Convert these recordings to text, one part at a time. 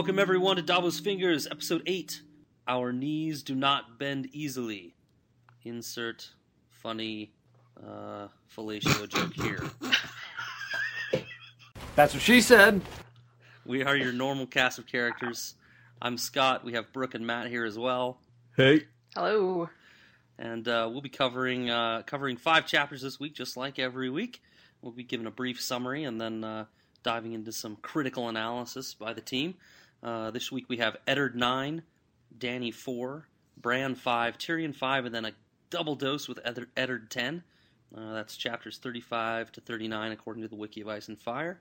Welcome everyone to Davos Fingers, episode 8. Our knees do not bend easily. Insert funny uh, fellatio joke here. That's what she said. We are your normal cast of characters. I'm Scott. We have Brooke and Matt here as well. Hey. Hello. and uh, we'll be covering uh, covering five chapters this week, just like every week. We'll be giving a brief summary and then uh, diving into some critical analysis by the team. Uh, this week we have Eddard nine, Dany four, Bran five, Tyrion five, and then a double dose with Eddard, Eddard ten. Uh, that's chapters thirty-five to thirty-nine, according to the Wiki of Ice and Fire.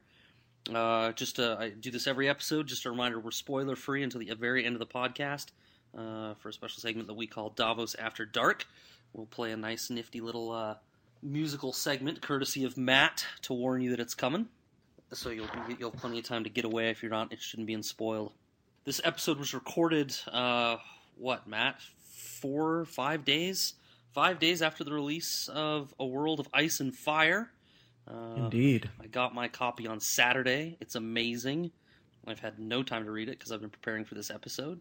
Uh, just uh, I do this every episode. Just a reminder: we're spoiler free until the very end of the podcast uh, for a special segment that we call Davos After Dark. We'll play a nice, nifty little musical segment, courtesy of Matt, to warn you that it's coming. So you'll you'll have plenty of time to get away if you're not interested in being spoiled. This episode was recorded, uh, what, Matt? Four, five days, five days after the release of A World of Ice and Fire. Uh, Indeed. I got my copy on Saturday. It's amazing. I've had no time to read it because I've been preparing for this episode,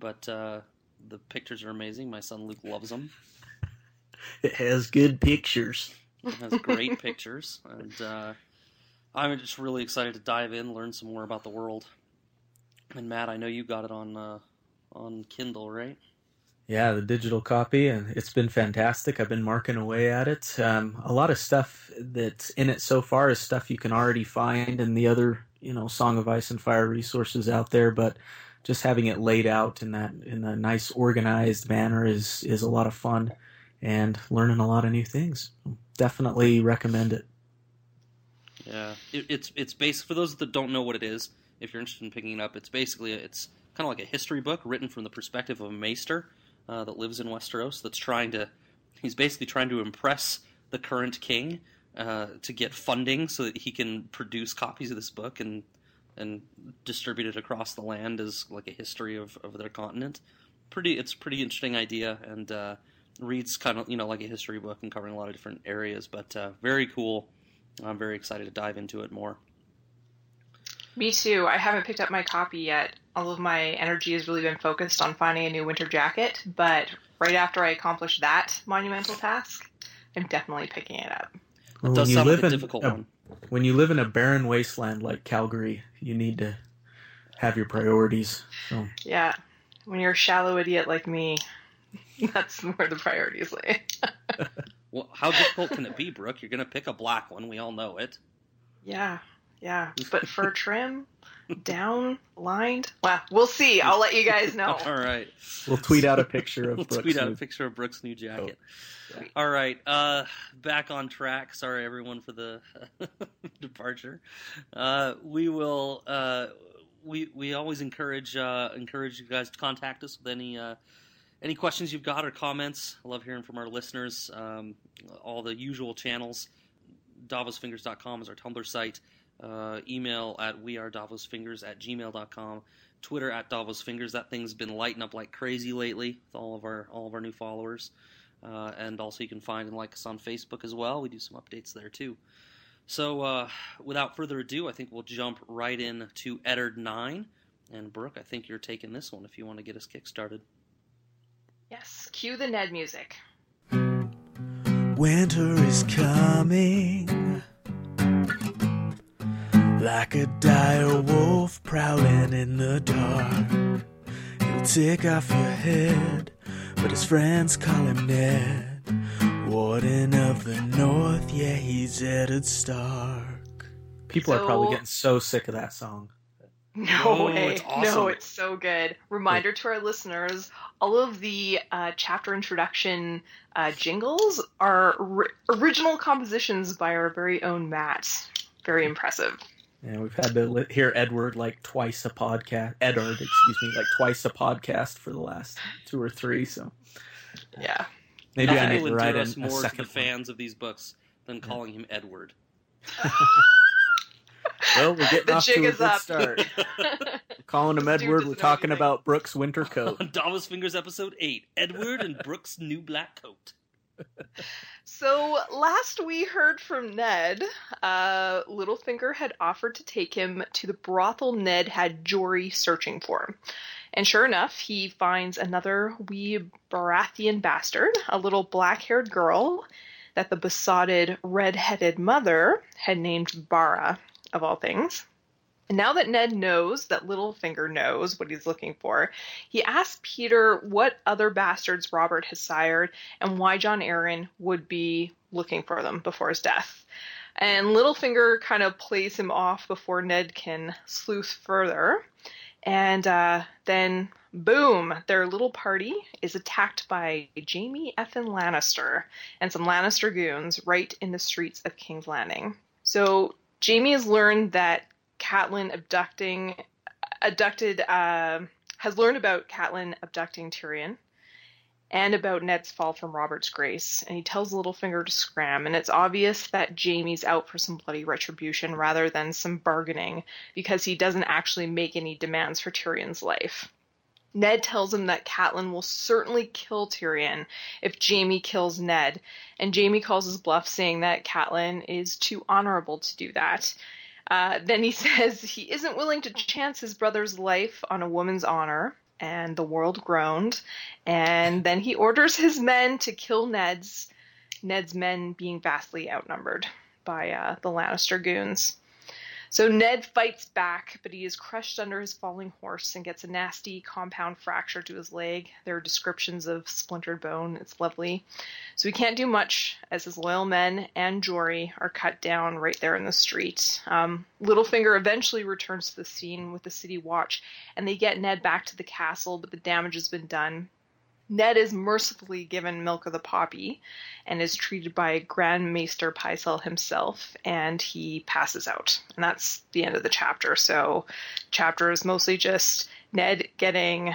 but uh, the pictures are amazing. My son Luke loves them. It has good pictures. It has great pictures, and uh, I'm just really excited to dive in, learn some more about the world. And Matt, I know you got it on uh, on Kindle, right? Yeah, the digital copy, and it's been fantastic. I've been marking away at it. Um, a lot of stuff that's in it so far is stuff you can already find in the other, you know, Song of Ice and Fire resources out there. But just having it laid out in that in a nice, organized manner is is a lot of fun, and learning a lot of new things. Definitely recommend it. Yeah, it, it's it's basic for those that don't know what it is. If you're interested in picking it up, it's basically it's kind of like a history book written from the perspective of a maester uh, that lives in Westeros. That's trying to he's basically trying to impress the current king uh, to get funding so that he can produce copies of this book and and distribute it across the land as like a history of, of their continent. Pretty, it's a pretty interesting idea and uh, reads kind of you know like a history book and covering a lot of different areas, but uh, very cool. I'm very excited to dive into it more. Me too. I haven't picked up my copy yet. All of my energy has really been focused on finding a new winter jacket, but right after I accomplish that monumental task, I'm definitely picking it up. It does sound like a difficult a, one. when you live in a barren wasteland like Calgary, you need to have your priorities. So Yeah. When you're a shallow idiot like me, that's where the priorities lay. Well, how difficult can it be, Brooke? You're gonna pick a black one. We all know it. yeah. Yeah. But for trim, down, lined, well, we'll see. I'll let you guys know. All right. we'll tweet out a picture of We'll Brooks. tweet out a picture of Brooke's new jacket. Oh. All right. Uh, back on track. Sorry, everyone, for the departure. Uh, we will. Uh, we we always encourage uh, encourage you guys to contact us with any uh, any questions you've got or comments. I love hearing from our listeners. Um, all the usual channels. DavosFingers.com is our Tumblr site. Uh, email at wearedavosfingers at gmail.com. Twitter at DavosFingers. That thing's been lighting up like crazy lately with all of our all of our new followers. Uh, and also you can find and like us on Facebook as well. We do some updates there too. So uh, without further ado, I think we'll jump right in to Eddard 9. And Brooke, I think you're taking this one if you want to get us kick-started. Yes. Cue the Ned music. Winter is coming like a dire wolf prowling in the dark. He'll take off your head, but his friends call him Ned. Warden of the North, yeah, he's Eddard Stark. People are probably getting so sick of that song. No Oh, way. it's awesome. No, it's so good. Reminder to our listeners all of the uh, chapter introduction uh, jingles are ri- original compositions by our very own Matt. Very impressive. And we've had to li- hear Edward like twice a podcast. Edward, excuse me, like twice a podcast for the last two or three. So Yeah. maybe I Nothing need will to write in us a more to second the one. fans of these books than calling him Edward. Well, we're getting The off to a good up. start. We're calling him Edward. We're talking anything. about Brooks' winter coat. On Davos Fingers episode 8, Edward and Brooke's new black coat. So last we heard from Ned, uh, Littlefinger had offered to take him to the brothel Ned had Jory searching for. And sure enough, he finds another wee Baratheon bastard, a little black haired girl that the besotted red headed mother had named Barra, of all things. And now that Ned knows that Littlefinger knows what he's looking for, he asks Petyr what other bastards Robert has sired and why Jon Arryn would be looking for them before his death. And Littlefinger kind of plays him off before Ned can sleuth further. And uh, then, boom, their little party is attacked by Jaime Effin Lannister and some Lannister goons right in the streets of King's Landing. So Jaime has learned that Catelyn abducting abducted uh, has learned about Catelyn abducting Tyrion and about Ned's fall from Robert's grace, and he tells Littlefinger to scram, and it's obvious that Jaime's out for some bloody retribution rather than some bargaining, because he doesn't actually make any demands for Tyrion's life. Ned tells him that Catelyn will certainly kill Tyrion if Jaime kills Ned, and Jaime calls his bluff, saying that Catelyn is too honorable to do that. Uh, then he says he isn't willing to chance his brother's life on a woman's honor, and the world groaned. And then he orders his men to kill Ned's, Ned's men being vastly outnumbered by uh, the Lannister goons. So Ned fights back, but he is crushed under his falling horse and gets a nasty compound fracture to his leg. There are descriptions of splintered bone. It's lovely. So he can't do much as his loyal men and Jory are cut down right there in the street. Um, Littlefinger eventually returns to the scene with the city watch, and they get Ned back to the castle, but the damage has been done. Ned is mercifully given Milk of the Poppy and is treated by Grand Maester Pycelle himself, and he passes out. And that's the end of the chapter. So, chapter is mostly just Ned getting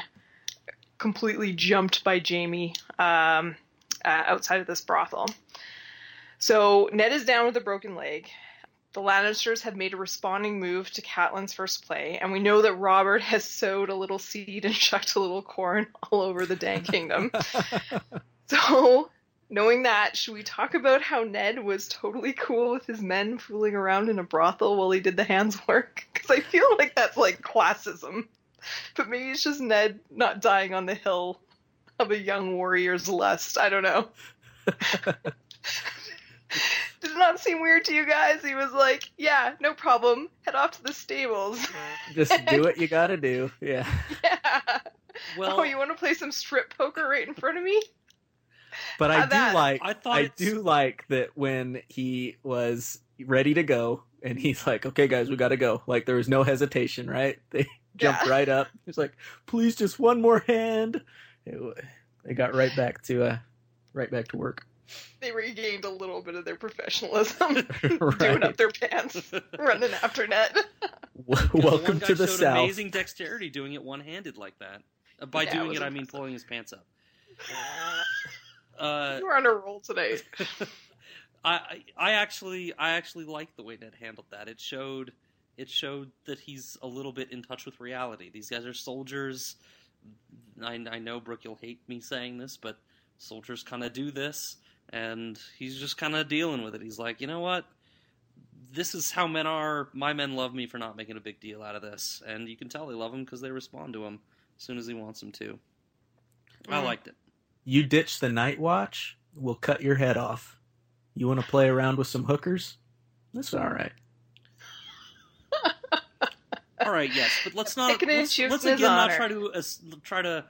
completely jumped by Jaime um, uh, outside of this brothel. So, Ned is down with a broken leg, the Lannisters have made a responding move to Catelyn's first play, and we know that Robert has sowed a little seed and chucked a little corn all over the dang kingdom. so, knowing that, should we talk about how Ned was totally cool with his men fooling around in a brothel while he did the hands work? Because I feel like that's like classism. But maybe it's just Ned not dying on the hill of a young warrior's lust. I don't know. Did it not seem weird to you guys? He was like, "Yeah, no problem. Head off to the stables." Just do what you gotta do. Yeah. yeah. Well, oh, you want to play some strip poker right in front of me? But I How do like I thought I it's- do like that when he was ready to go and he's like, "Okay, guys, we got to go." Like there was no hesitation, right? They jumped Yeah. right up. He's like, "Please, just one more hand." It they got right back to uh, right back to work. They regained a little bit of their professionalism, doing up their pants, running after Ned. W- Welcome to the showed south. Amazing dexterity doing it one-handed like that. Uh, by Yeah, doing was it, I mean pulling his pants up. Uh, You're on a roll tonight. I I I actually I actually like the way Ned handled that. It showed it showed that he's a little bit in touch with reality. These guys are soldiers. I, I know Brooke, you'll hate me saying this, but soldiers kind of do this, and he's just kind of dealing with it. He's like, you know what? This is how men are. My men love me for not making a big deal out of this, and you can tell they love him because they respond to him as soon as he wants them to. I Mm. liked it. You ditch the night watch, we'll cut your head off. You want to play around with some hookers? That's all right. All right, yes, but let's not let's, let's his again not try to uh, try to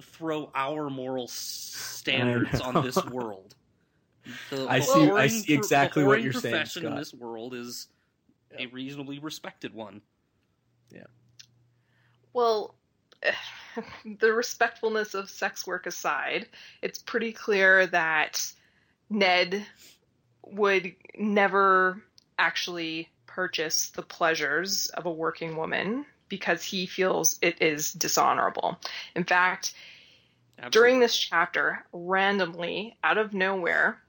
throw our moral standards on this world. The, I see- I see exactly what you're saying, profession in this world is a reasonably respected one. Yeah. Well, the respectfulness of sex work aside, it's pretty clear that Ned would never actually purchase the pleasures of a working woman because he feels it is dishonorable. In fact, during this chapter, randomly, out of nowhere,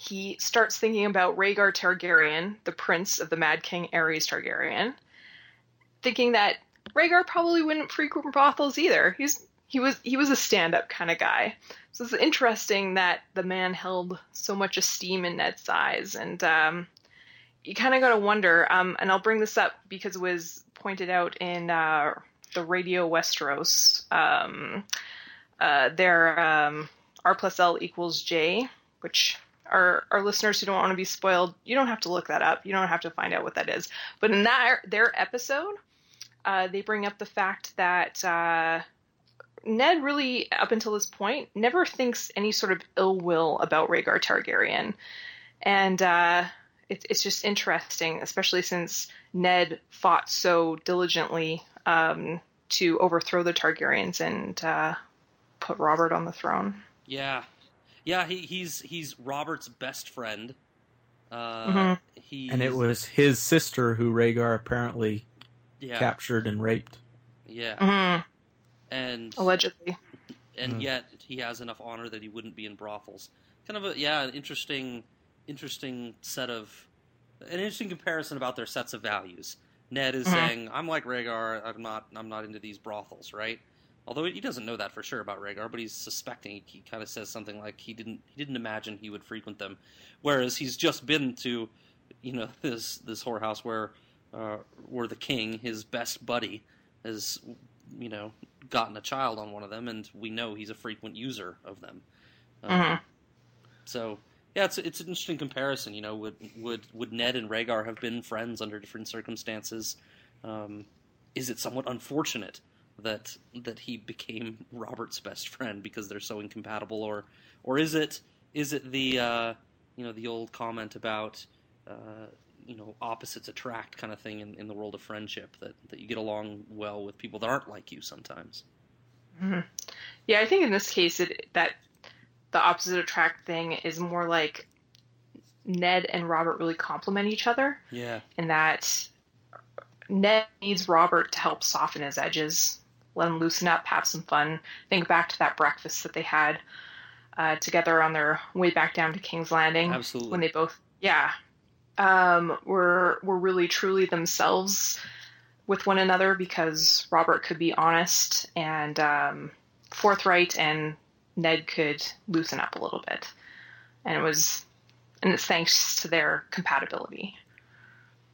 he starts thinking about Rhaegar Targaryen, the prince of the Mad King Aerys Targaryen, thinking that Rhaegar probably wouldn't frequent brothels either. He's he was he was a stand-up kind of guy. So it's interesting that the man held so much esteem in Ned's eyes, and um, you kind of got to wonder. Um, and I'll bring this up because it was pointed out in uh, the Radio Westeros. Um, uh, their um, R plus L equals J, which our our listeners who don't want to be spoiled, you don't have to look that up. You don't have to find out what that is. But in that their episode, uh, they bring up the fact that uh, Ned really, up until this point, never thinks any sort of ill will about Rhaegar Targaryen, and uh, it, it's just interesting, especially since Ned fought so diligently um, to overthrow the Targaryens and uh, put Robert on the throne. Yeah, yeah. He, he's he's Robert's best friend. Uh, Mhm. he And it was his sister who Rhaegar apparently yeah captured and raped. yeah hmm and Allegedly. and Mm. yet he has enough honor that he wouldn't be in brothels. Kind of a yeah, an interesting, interesting set of an interesting comparison about their sets of values. Ned is Mhm. saying, "I'm like Rhaegar. I'm not. I'm not into these brothels, right?" Although he doesn't know that for sure about Rhaegar, but he's suspecting. He kind of says something like he didn't. He didn't imagine he would frequent them, whereas he's just been to, you know, this this whorehouse where, uh, where the king, his best buddy, has, you know, gotten a child on one of them, and we know he's a frequent user of them. Um, Mhm. So yeah, it's it's an interesting comparison. You know, would would would Ned and Rhaegar have been friends under different circumstances? Um, is it somewhat unfortunate that that he became Robert's best friend because they're so incompatible, or or is it is it the uh, you know the old comment about uh, you know opposites attract kind of thing in, in the world of friendship that that you get along well with people that aren't like you sometimes. Mhm. Yeah, I think in this case it that the opposite attract thing is more like Ned and Robert really complement each other, Yeah. in that Ned needs Robert to help soften his edges, let them loosen up, have some fun. Think back to that breakfast that they had uh, together on their way back down to King's Landing Absolutely. when they both, yeah, um, were were really truly themselves with one another because Robert could be honest and um, forthright, and Ned could loosen up a little bit, and it was, and it's thanks to their compatibility.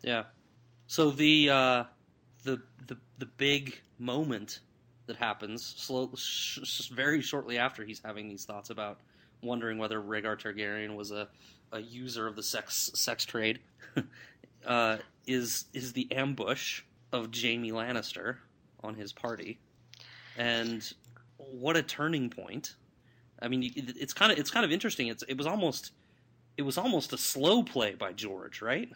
Yeah. So the uh, the the the big moment that happens slow, sh- very shortly after he's having these thoughts about wondering whether Rhaegar Targaryen was a, a user of the sex sex trade uh, is is the ambush of Jaime Lannister on his party, and what a turning point! I mean, it's kind of it's kind of interesting. It's it was almost it was almost a slow play by George, right?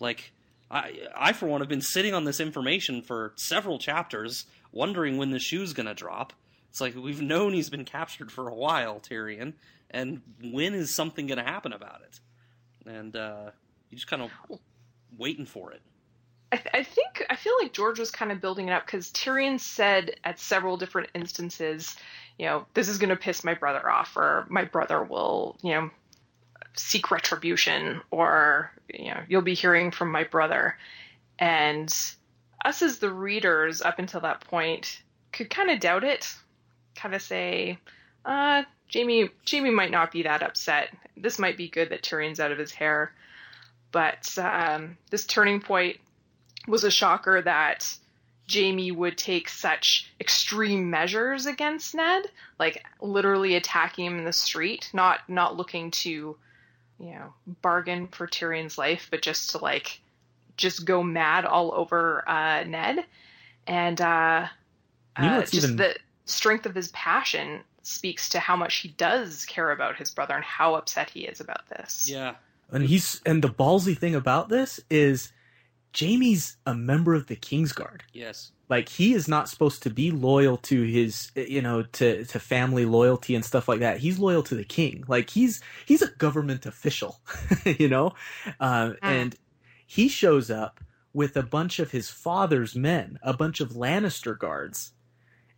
Like I, I for one have been sitting on this information for several chapters, wondering when the shoe's gonna drop. It's like we've known he's been captured for a while, Tyrion, and when is something gonna happen about it? And uh, you just kind of waiting for it. I, th- I think I feel like George was kind of building it up because Tyrion said at several different instances, you know, this is going to piss my brother off, or my brother will, you know, seek retribution, or you know, you'll be hearing from my brother. And us as the readers, up until that point, could kind of doubt it, kind of say, uh, Jaime, Jaime might not be that upset. This might be good that Tyrion's out of his hair. But um, this turning point was a shocker that Jaime would take such extreme measures against Ned, like literally attacking him in the street, not not looking to, you know, bargain for Tyrion's life, but just to like just go mad all over uh, Ned, and uh, You know uh, just even- the strength of his passion speaks to how much he does care about his brother and how upset he is about this. Yeah, And he's and the ballsy thing about this is Jaime's a member of the Kingsguard. yes, Like he is not supposed to be loyal to his you know to to family loyalty and stuff like that. He's loyal to the king. Like he's he's a government official, you know. Um, and he shows up with a bunch of his father's men, a bunch of Lannister guards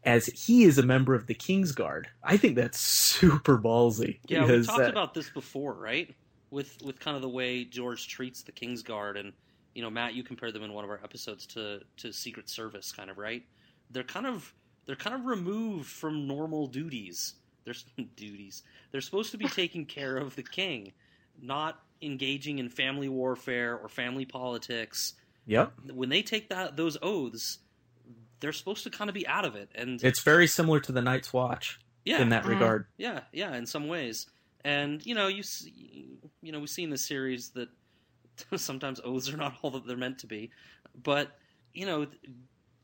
as he is a member of the Kingsguard. I think that's super ballsy. yeah. We talked uh, about this before, right? With with kind of the way George treats the Kingsguard, and you know, Matt, you compared them in one of our episodes to to Secret Service, kind of right. They're kind of they're kind of removed from normal duties. There's duties. They're supposed to be taking care of the king, not engaging in family warfare or family politics. Yep. When they take that those oaths, they're supposed to kind of be out of it. And It's very similar to the Night's Watch yeah, in that Mhm. regard. yeah, yeah, in some ways. And you know, you see, you know, we see in the series that sometimes oaths are not all that they're meant to be. But you know,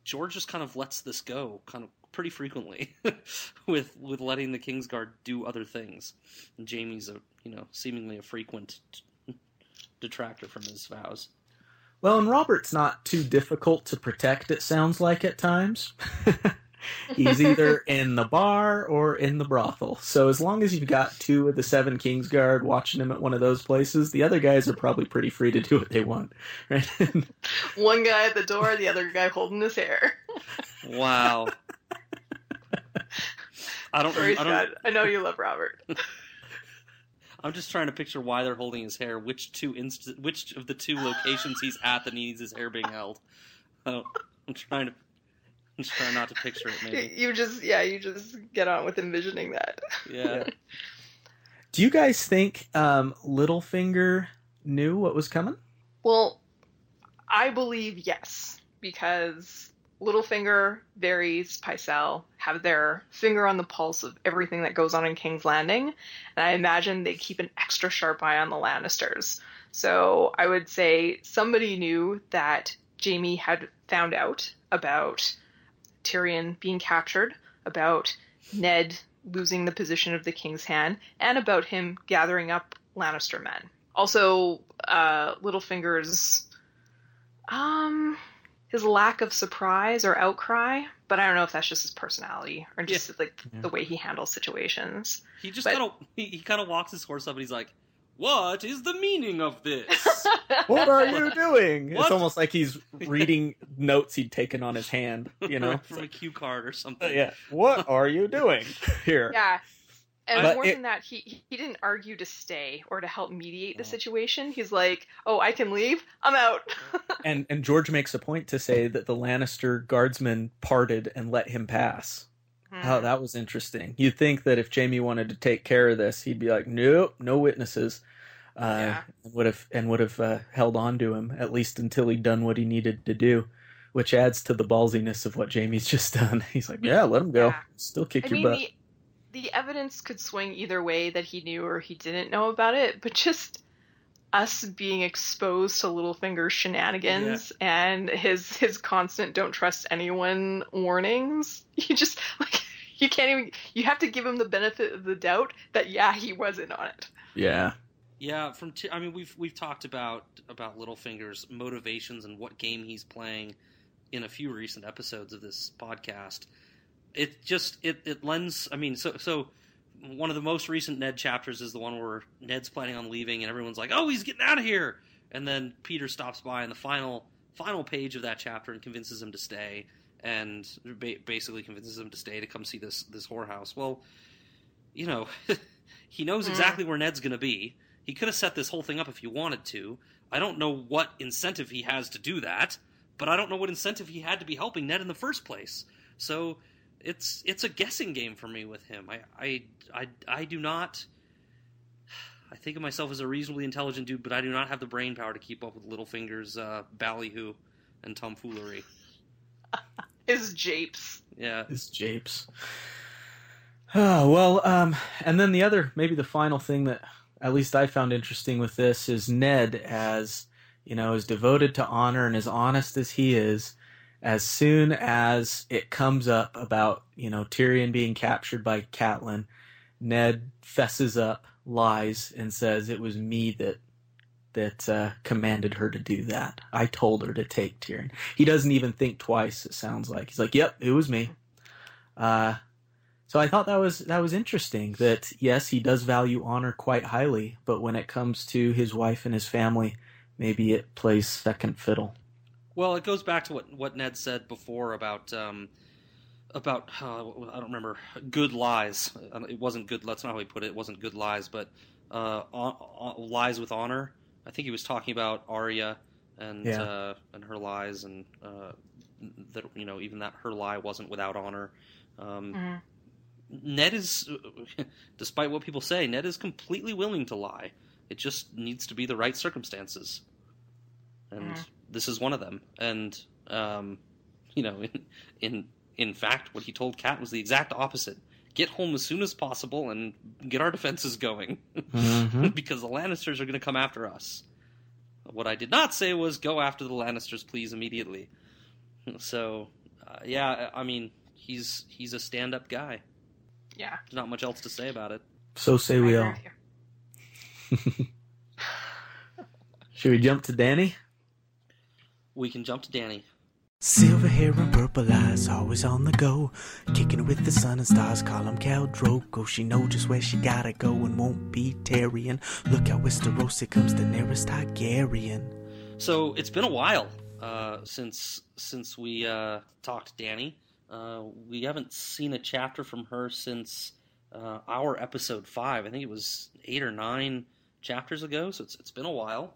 George just kind of lets this go, kind of pretty frequently, with with letting the Kingsguard do other things. And Jaime's a you know seemingly a frequent detractor from his vows. Well, and Robert's not too difficult to protect, it sounds like at times. He's either in the bar or in the brothel. So as long as you've got two of the seven Kingsguard watching him at one of those places, the other guys are probably pretty free to do what they want. Right? One guy at the door, the other guy holding his hair. Wow. I don't. Sorry, I don't. Scott. I know you love Robert. I'm just trying to picture why they're holding his hair. Which two inst- which of the two locations he's at that needs his hair being held? I don't, I'm trying to. I'm just trying not to picture it. Maybe. You just, yeah, you just get on with envisioning that. Yeah. do you guys think um, Littlefinger knew what was coming? Well, I believe yes, because Littlefinger, Varys, Pycelle have their finger on the pulse of everything that goes on in King's Landing, and I imagine they keep an extra sharp eye on the Lannisters. So I would say somebody knew that Jaime had found out about Tyrion being captured, about Ned losing the position of the King's Hand, and about him gathering up Lannister men. Also, uh, Littlefinger's um his lack of surprise or outcry, but I don't know if that's just his personality or just like Yeah. the way he handles situations. He just kind of he, he kind of walks his horse up and he's like, "What is the meaning of this?" What are you doing? What? It's almost like he's reading notes he'd taken on his hand, you know? from a cue card or something. Uh, yeah. What are you doing here? yeah. And But more it- than that, he he didn't argue to stay or to help mediate the Oh. situation. He's like, "Oh, I can leave. I'm out." And and George makes a point to say that the Lannister guardsmen parted and let him pass. Hmm. Oh, that was interesting. You'd think that if Jaime wanted to take care of this, he'd be like, "Nope, no witnesses," uh, Yeah. would have and would have uh, held on to him at least until he'd done what he needed to do, which adds to the ballsiness of what Jaime's just done. He's like, "Yeah, let him go. Yeah. Still kick I your mean, butt." the the evidence could swing either way that he knew or he didn't know about it, but just us being exposed to Littlefinger's shenanigans and his his constant "don't trust anyone" warnings, you just like you can't even. You have to give him the benefit of the doubt that yeah, he wasn't on it. Yeah, Yeah, from Ty- I mean we've we've talked about about Littlefinger's motivations and what game he's playing in a few recent episodes of this podcast. It just it it lends. I mean, so so one of the most recent Ned chapters is the one where Ned's planning on leaving and everyone's like, "Oh, he's getting out of here," and then Petyr stops by in the final final page of that chapter and convinces him to stay and ba- basically convinces him to stay to come see this this whorehouse. Well, you know, he knows Mm. exactly where Ned's going to be. He could have set this whole thing up if he wanted to. I don't know what incentive he has to do that, but I don't know what incentive he had to be helping Ned in the first place. So it's it's a guessing game for me with him. I I I, I do not. I think of myself as a reasonably intelligent dude, but I do not have the brain power to keep up with Littlefinger's uh, ballyhoo and tomfoolery. His japes. Yeah, It's Japes. Oh, well, um, and then the other, maybe the final thing that at least I found interesting with this is Ned, as you know, as devoted to honor and as honest as he is, as soon as it comes up about you know Tyrion being captured by Catelyn, Ned fesses up, lies, and says it was me that that uh, commanded her to do that. I told her to take Tyrion. He doesn't even think twice. It sounds like he's like, "Yep, it was me." Uh, so I thought that was that was interesting. That yes, he does value honor quite highly, but when it comes to his wife and his family, maybe it plays second fiddle. Well, it goes back to what what Ned said before about um, about uh, I don't remember good lies. Uh, It wasn't good. That's not how he put it. It wasn't good lies, but uh, on, on, lies with honor. I think he was talking about Arya and Yeah. uh, and her lies and uh, that you know even that her lie wasn't without honor. Um, Mhm. Ned is, despite what people say, Ned is completely willing to lie. It just needs to be the right circumstances, and Mhm. this is one of them. And um, you know, in, in in fact, what he told Cat was the exact opposite. Get home as soon as possible and get our defenses going, Mhm. because the Lannisters are going to come after us. What I did not say was go after the Lannisters, please, immediately. So, uh, yeah, I mean, he's he's a stand-up guy. Yeah. There's not much else to say about it. So say we agree all. Should we jump to Dany? We can jump to Dany. Silver hair and purple eyes, always on the go. Kicking with the sun and stars, call him Khal Drogo. She know just where she gotta go and won't be tarrying. Look how Westerosi comes the nearest Targaryen. So it's been a while uh, since since we uh, talked Dany. Uh, we haven't seen a chapter from her since uh, our episode five. I think it was eight or nine chapters ago. So it's it's been a while.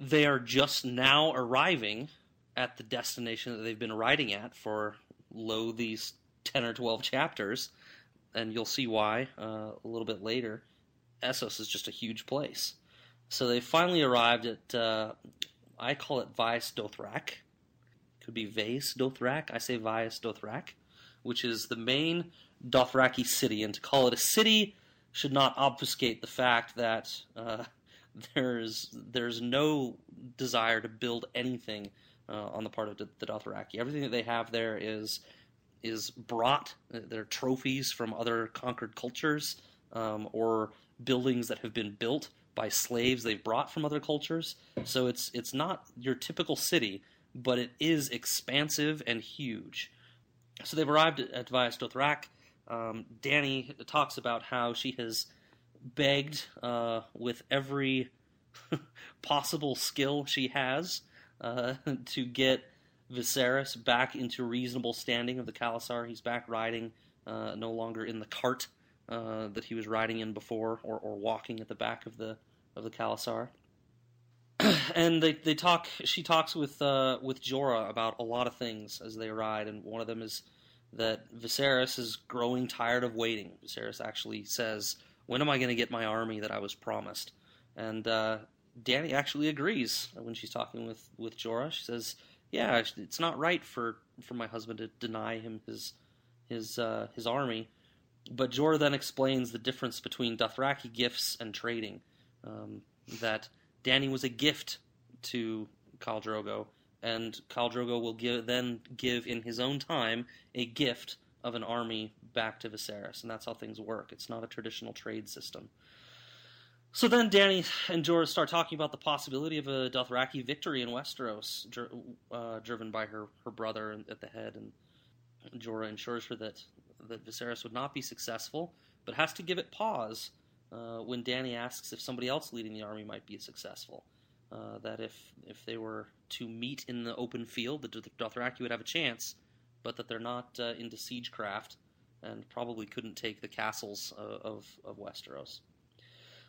They are just now arriving at the destination that they've been riding at for lo these ten or twelve chapters, and you'll see why uh, a little bit later. Essos is just a huge place. So they finally arrived at, uh, I call it Vias Dothrak. Could be Vaes Dothrak. I say Vias Dothrak, which is the main Dothraki city. And to call it a city should not obfuscate the fact that uh, there's there's no desire to build anything uh, on the part of the, Dothraki. Everything that they have there is is brought. They're trophies from other conquered cultures um, or buildings that have been built by slaves they've brought from other cultures. So it's it's not your typical city, but it is expansive and huge. So they've arrived at, at Vias Dothrak. Um, Dany talks about how she has begged uh, with every possible skill she has uh, to get Viserys back into reasonable standing of the Khalasar. He's back riding, uh, no longer in the cart uh, that he was riding in before, or, or walking at the back of the of the Khalasar. and they, they talk. She talks with uh, with Jorah about a lot of things as they ride, and one of them is that Viserys is growing tired of waiting. Viserys actually says, "When am I going to get my army that I was promised?" And uh, Dany actually agrees when she's talking with with Jorah. She says, "Yeah, it's not right for for my husband to deny him his his uh, his army." But Jorah then explains the difference between Dothraki gifts and trading. Um, that Danny was a gift to Khal Drogo, and Khal Drogo will give, then give in his own time a gift of an army back to Viserys, and that's how things work. It's not a traditional trade system. So then Dany and Jorah start talking about the possibility of a Dothraki victory in Westeros, uh, driven by her, her brother at the head, and Jorah ensures her that, that Viserys would not be successful, but has to give it pause uh, when Dany asks if somebody else leading the army might be successful. Uh, that if if they were to meet in the open field, the Dothraki would have a chance, but that they're not uh, into siegecraft and probably couldn't take the castles uh, of of Westeros.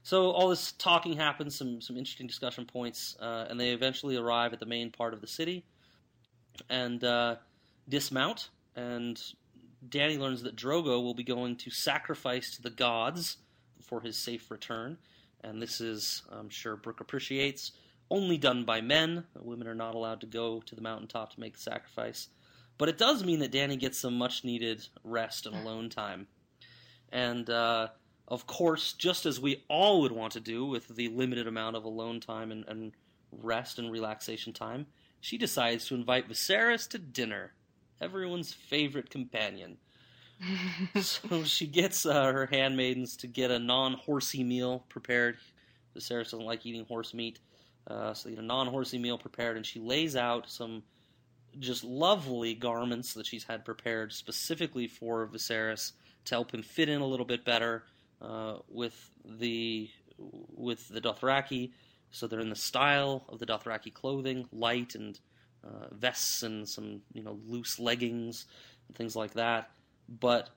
So all this talking happens, some some interesting discussion points, uh, and they eventually arrive at the main part of the city and uh, dismount. And Dany learns that Drogo will be going to sacrifice to the gods for his safe return. And this is, I'm sure Brooke appreciates, only done by men. Women are not allowed to go to the mountaintop to make the sacrifice. But it does mean that Dany gets some much needed rest and alone time. And, uh, of course, just as we all would want to do with the limited amount of alone time and, and rest and relaxation time, she decides to invite Viserys to dinner, everyone's favorite companion. so she gets uh, her handmaidens to get a non-horsey meal prepared. Viserys doesn't like eating horse meat, uh, so they get a non-horsey meal prepared, and she lays out some just lovely garments that she's had prepared specifically for Viserys to help him fit in a little bit better uh, with the with the Dothraki. So they're in the style of the Dothraki clothing, light and uh, vests and some you know loose leggings and things like that but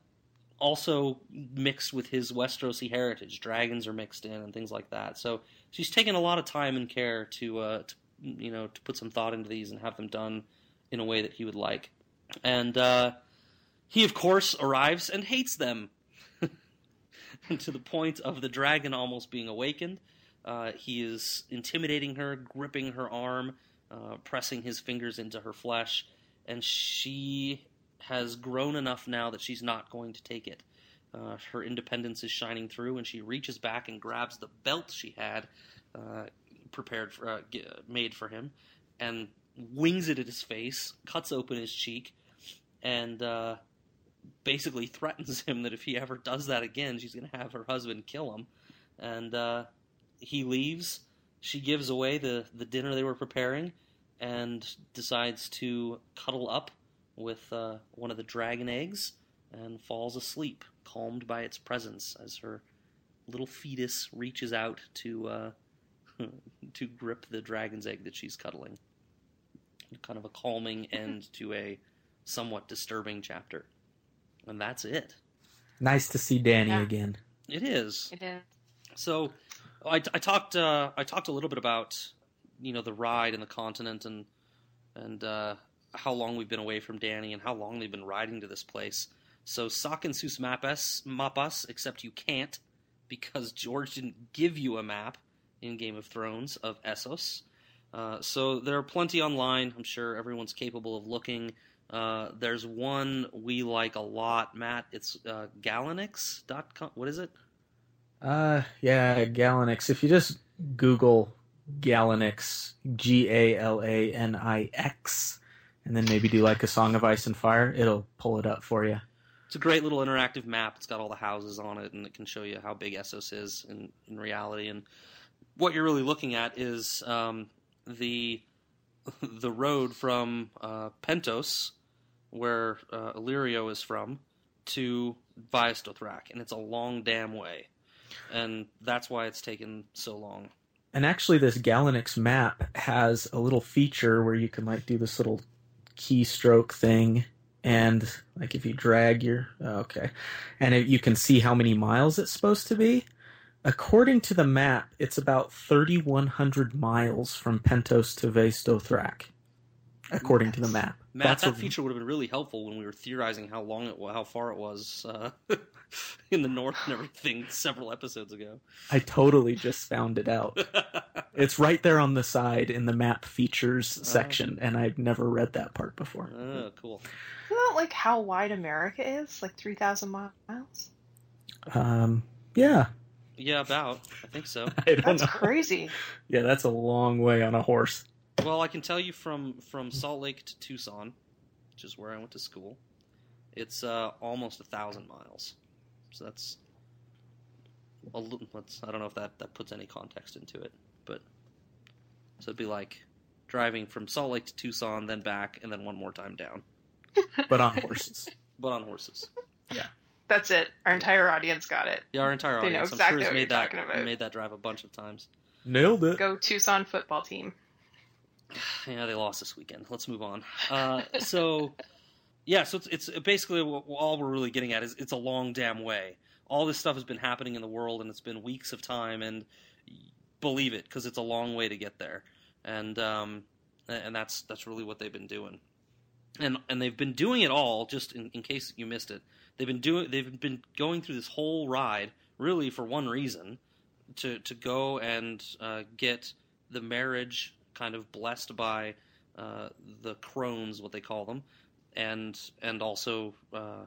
also mixed with his Westerosi heritage. Dragons are mixed in and things like that. So she's taken a lot of time and care to, uh, to you know, to put some thought into these and have them done in a way that he would like. And uh, he, of course, arrives and hates them to the point of the dragon almost being awakened. Uh, he is intimidating her, gripping her arm, uh, pressing his fingers into her flesh, and she has grown enough now that she's not going to take it. Uh, her independence is shining through, and she reaches back and grabs the belt she had uh, prepared for, uh, made for him, and wings it at his face, cuts open his cheek, and uh, basically threatens him that if he ever does that again, she's going to have her husband kill him. And uh, he leaves. She gives away the, the dinner they were preparing and decides to cuddle up with uh, one of the dragon eggs and falls asleep, calmed by its presence as her little fetus reaches out to uh, to grip the dragon's egg that she's cuddling. Kind of a calming end to a somewhat disturbing chapter. And that's it. Nice to see Dany Yeah. again. It is. It is. So, I, I talked uh, I talked a little bit about you know the ride and the continent and and uh, how long we've been away from Dany and how long they've been riding to this place. So Sakin sus mapas mapas, except you can't because George didn't give you a map in Game of Thrones of Essos. Uh, so there are plenty online. I'm sure everyone's capable of looking. Uh, there's one we like a lot, Matt. It's uh, Galanix.com. What is it? Uh, yeah, Galanix. If you just Google Galanix, G A L A N I X, and then maybe do like a Song of Ice and Fire, it'll pull it up for you. It's a great little interactive map. It's got all the houses on it, and it can show you how big Essos is in, in reality. And what you're really looking at is um, the the road from uh, Pentos, where uh, Illyrio is from, to Vias Dothrak, and it's a long damn way, and that's why it's taken so long. And actually, this Galanix map has a little feature where you can like do this little keystroke thing, and like if you drag your oh, okay, and it, you can see how many miles it's supposed to be. According to the map, it's about 3,100 miles from Pentos to Vaes Dothrak. According to the map, Matt, That's that a- feature would have been really helpful when we were theorizing how long it, how far it was uh, in the north and everything several episodes ago. I totally just found it out. It's right there on the side in the map features section, and I've never read that part before. oh, cool. Isn't that like how wide America is? Like 3,000 miles? Um, yeah, Yeah, about. I think so. I That's know. crazy. Yeah, that's a long way on a horse. Well, I can tell you from from Salt Lake to Tucson, which is where I went to school. It's uh, almost a thousand miles. So that's a little. Let's, I don't know if that that puts any context into it, but so it'd be like driving from Salt Lake to Tucson, then back, and then one more time down, but on horses. but on horses. Yeah. That's it. Our entire audience got it. Yeah, our entire They know audience, exactly I'm sure, what has made you're that talking about. made that drive a bunch of times. Nailed it. Go Tucson football team. Yeah, they lost this weekend. Let's move on. Uh, so, yeah, so it's, it's basically all we're really getting at is it's a long damn way. All this stuff has been happening in the world, and it's been weeks of time, and believe it because it's a long way to get there, and um, and that's that's really what they've been doing, and and they've been doing it all. Just in, in case you missed it, they've been doing they've been going through this whole ride really for one reason, to to go and uh, get the marriage kind of blessed by uh, the crones, what they call them, and and also uh,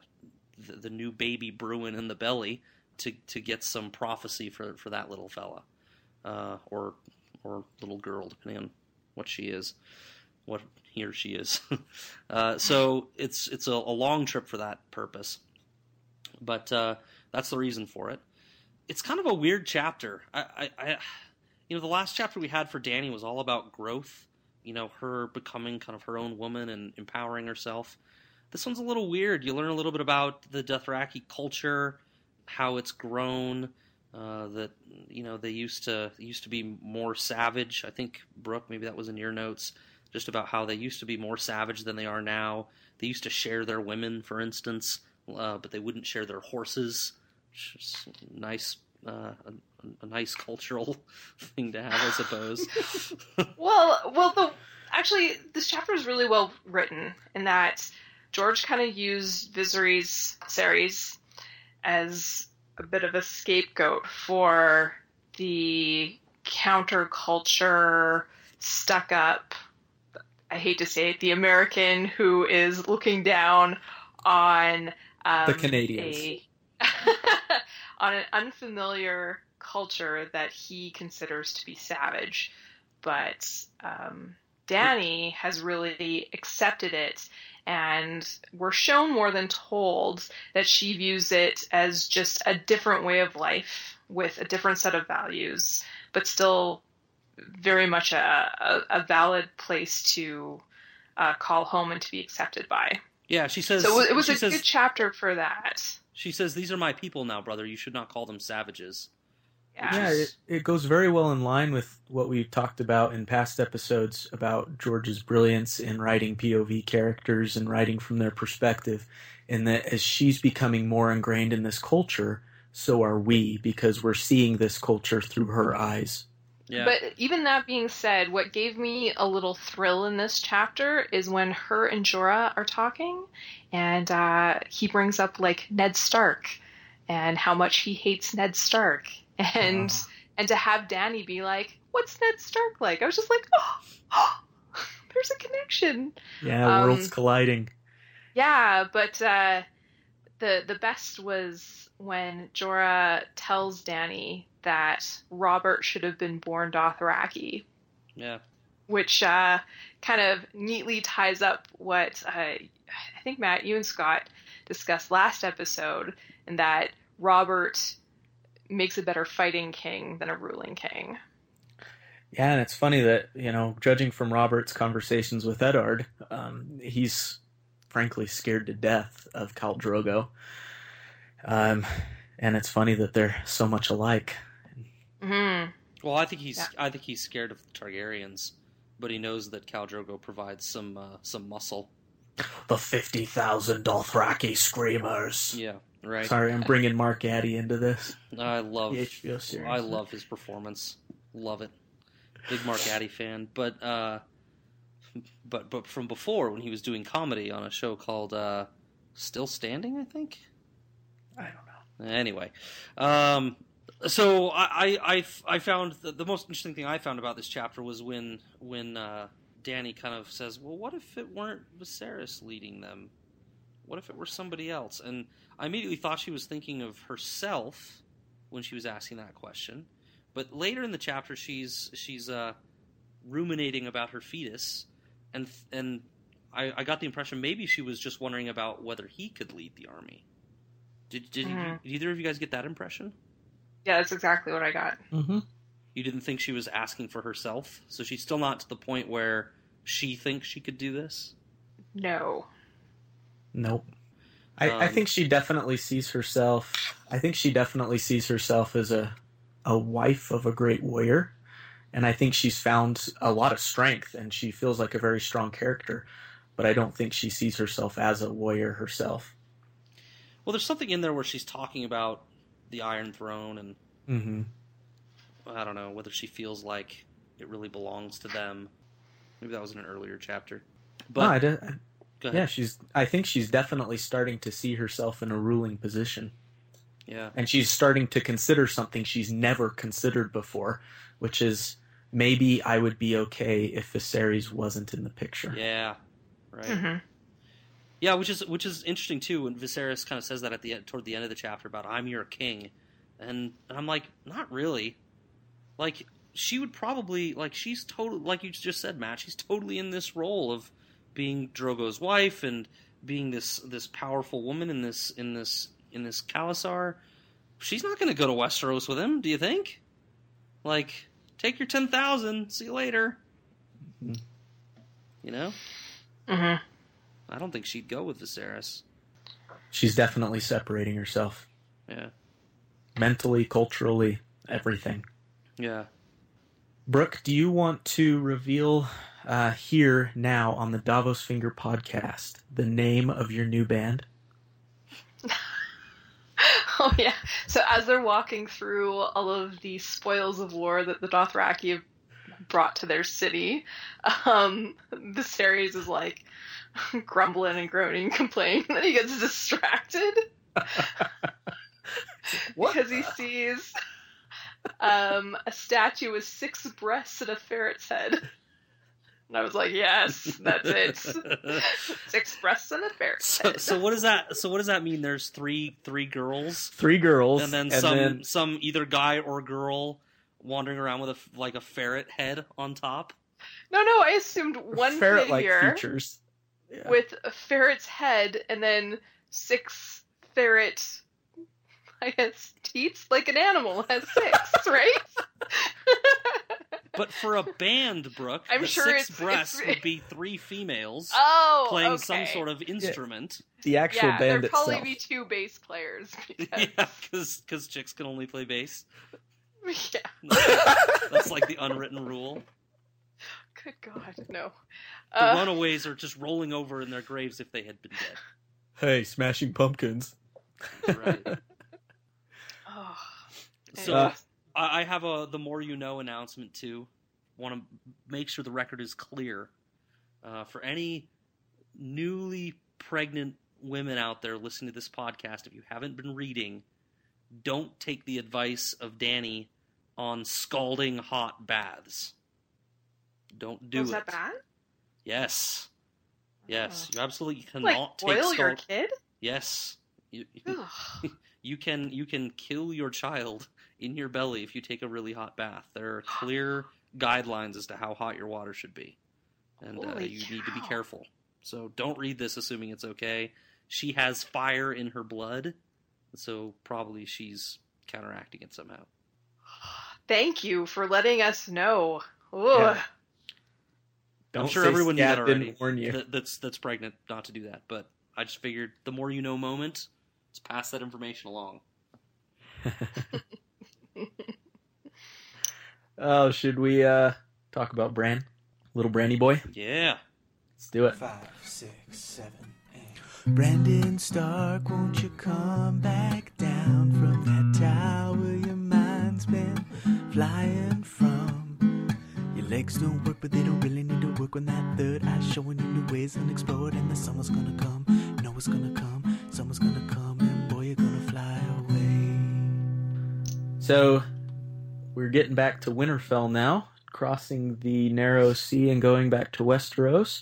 the, the new baby brewing in the belly to to get some prophecy for for that little fella, uh, or or little girl, depending on what she is, what he or she is. uh, so it's it's a, a long trip for that purpose, but uh, that's the reason for it. It's kind of a weird chapter. I, I, I you know, the last chapter we had for Dany was all about growth. You know, her becoming kind of her own woman and empowering herself. This one's a little weird. You learn a little bit about the Dothraki culture, how it's grown. Uh, that you know they used to used to be more savage. I think Brooke, maybe that was in your notes, just about how they used to be more savage than they are now. They used to share their women, for instance, uh, but they wouldn't share their horses. Which is nice, uh, a, a nice cultural thing to have, I suppose. Well, well, the actually, this chapter is really well written in that George kind of used Viserys Ceres as a bit of a scapegoat for the counterculture, stuck up, I hate to say it, the American who is looking down on um, The Canadians. a- on an unfamiliar culture that he considers to be savage. But um, Dany has really accepted it, and we're shown more than told that she views it as just a different way of life with a different set of values, but still very much a, a, a valid place to uh, call home and to be accepted by. Yeah, she says. So it was a says, good chapter for that. She says, "These are my people now, brother. You should not call them savages." Yeah. Yeah, it, it goes very well in line with what we've talked about in past episodes about George's brilliance in writing POV characters and writing from their perspective. In that, as she's becoming more ingrained in this culture, so are we, because we're seeing this culture through her eyes. Yeah, But even that being said, what gave me a little thrill in this chapter is when her and Jorah are talking, and uh, he brings up like Ned Stark and how much he hates Ned Stark, and Ah. and to have Dany be like, "What's Ned Stark like?" I was just like, "Oh, there's a connection." Yeah, Um, worlds colliding. Yeah, but uh, the the best was when Jorah tells Dany that Robert should have been born Dothraki, yeah, which uh, kind of neatly ties up what uh, I think Matt, you and Scott discussed last episode, and that Robert makes a better fighting king than a ruling king. Yeah, and it's funny that, you know, judging from Robert's conversations with Eddard, um, he's frankly scared to death of Khal Drogo. Um, and it's funny that they're so much alike. Hmm Well, I think he's Yeah. I think he's scared of the Targaryens, but he knows that Khal Drogo provides some uh, some muscle. The 50,000 Dothraki screamers. Yeah, right. Sorry, I'm bringing Mark Addy into this. I love The HBO series. I love his performance. Love it. Big Mark Addy fan, but uh, but but from before when he was doing comedy on a show called uh, Still Standing, I think. I don't know. Anyway, um, so I, I, I, I found the, the most interesting thing I found about this chapter was when when uh, Dany kind of says, "Well, what if it weren't Viserys leading them? What if it were somebody else?" And I immediately thought she was thinking of herself when she was asking that question. But later in the chapter, she's she's uh, ruminating about her fetus, and and I, I got the impression maybe she was just wondering about whether he could lead the army. Did, did, you- Mhm. did either of you guys get that impression? Yeah, that's exactly what I got. Mm-hmm. You didn't think she was asking for herself, so she's still not to the point where she thinks she could do this. No. Nope. I, I Um, think she definitely sees herself. I think she definitely sees herself as a a wife of a great warrior, and I think she's found a lot of strength, and she feels like a very strong character. But I don't think she sees herself as a warrior herself. Well, there's something in there where she's talking about the Iron Throne, and Mm-hmm. I don't know whether she feels like it really belongs to them. Maybe that was in an earlier chapter. But no, I de- go ahead. yeah, she's. I think she's definitely starting to see herself in a ruling position. yeah, and she's starting to consider something she's never considered before, which is maybe I would be okay if Viserys wasn't in the picture. yeah, right. hmm Yeah, which is which is interesting too. When Viserys kind of says that at the end, toward the end of the chapter about "I'm your king," and, and I'm like, not really. Like she would probably like she's totally like you just said, Matt. She's totally in this role of being Drogo's wife and being this this powerful woman in this in this in this khalasar. She's not going to go to Westeros with him. Do you think? Like, take your ten thousand. See you later. Mhm. You know, hmm I don't think she'd go with Viserys. She's definitely separating herself Yeah. mentally, culturally, everything. Yeah. Brooke, do you want to reveal uh, here now on the Davos Finger podcast the name of your new band? Oh yeah. So as they're walking through all of the spoils of war that the Dothraki have brought to their city, um, Viserys is like grumbling and groaning, complaining that he gets distracted because he sees um, a statue with six breasts and a ferret's head. And I was like, yes, that's it. Six breasts and a ferret's So, head. so what does that? So what does that mean? There's three three girls, Three girls, and then some some either guy or girl wandering around with a f- like a ferret head on top. No, no, I assumed one ferret-like figure features. Yeah. with a ferret's head and then six ferret, I guess, teats, like an animal has six, right? But for a band, Brooke, I'm the six six it's- breasts it's- would be three females oh, playing okay. some sort of instrument. the actual yeah, band there'd probably be two bass players because Yeah, because chicks can only play bass. yeah. That's like the unwritten rule. Good God, no. The Uh, runaways are just rolling over in their graves if they had been dead. Hey, Smashing Pumpkins. Right. oh, So anyways. I I have a the more you know announcement too. Want to make sure the record is clear uh, for any newly pregnant women out there listening to this podcast. If you haven't been reading, don't take the advice of Dany on scalding hot baths. Don't do was it. that bad? Yes, yes, you absolutely Like cannot take boil your scald- kid? Yes, you, you can you can kill your child in your belly if you take a really hot bath. There are clear guidelines as to how hot your water should be, and uh, you need to be careful. So don't read this assuming it's okay. She has fire in her blood, so probably she's counteracting it somehow. Thank you for letting us know. Ugh. Yeah. Don't I'm sure say everyone knew that already. didn't warn you. That, that's that's pregnant not to do that, but I just figured the more you know moment, let's pass that information along. Oh, should we uh talk about Bran? Little Brandy boy? Yeah. Let's do it. Five, six, seven, eight. Brandon Stark, won't you come back down from that tower your mind's been flying from? Legs don't work, but they don't really need to work when that third eye's showing you new ways unexplored. And the summer's gonna come, know it's gonna come, summer's gonna come, and boy, you're gonna fly away. So we're getting back to Winterfell now, crossing the narrow sea and going back to Westeros,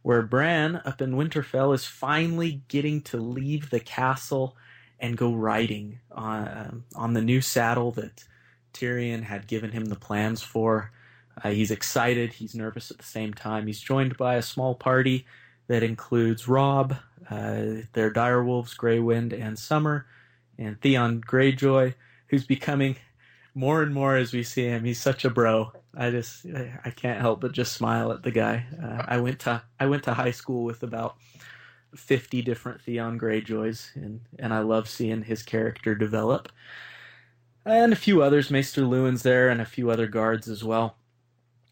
where Bran up in Winterfell is finally getting to leave the castle and go riding on um, on the new saddle that Tyrion had given him the plans for. Uh, he's excited. He's nervous at the same time. He's joined by a small party that includes Robb, uh, their direwolves, Grey Wind and Summer, and Theon Greyjoy, who's becoming more and more as we see him. He's such a bro. I just I can't help but just smile at the guy. Uh, I went to I went to high school with about fifty different Theon Greyjoys, and and I love seeing his character develop. And a few others, Maester Luwin's there, and a few other guards as well.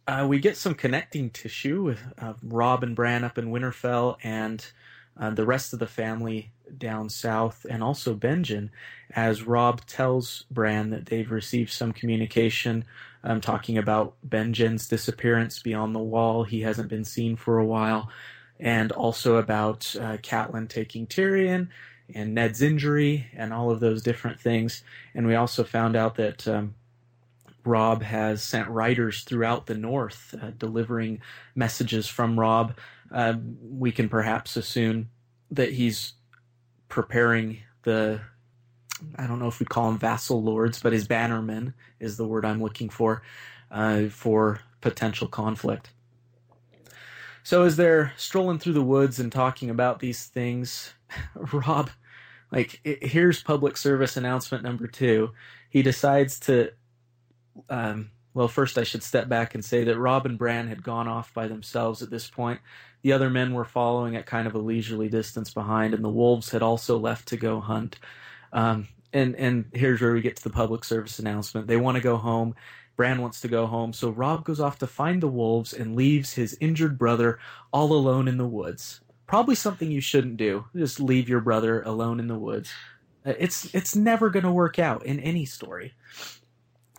Uh, we get some connecting tissue with uh, Robb and Bran up in Winterfell, and uh, the rest of the family down south, and also Benjen, as Robb tells Bran that they've received some communication um, talking about Benjen's disappearance beyond the wall. He hasn't been seen for a while, and also about uh, Catelyn taking Tyrion and Ned's injury and all of those different things. And we also found out that um, Robb has sent riders throughout the north uh, delivering messages from Robb. Uh, we can perhaps assume that he's preparing the I don't know if we call them vassal lords, but his bannermen is the word I'm looking for uh, for potential conflict. So as they're strolling through the woods and talking about these things, Robb, like it, here's public service announcement number two. He decides to, um, well, first I should step back and say that Robb and Bran had gone off by themselves at this point. The other men were following at kind of a leisurely distance behind, and the wolves had also left to go hunt. Um, and and here's where we get to the public service announcement. They want to go home. Bran wants to go home, so Robb goes off to find the wolves and leaves his injured brother all alone in the woods. Probably something you shouldn't do. Just leave your brother alone in the woods. Uh, It's it's never going to work out in any story.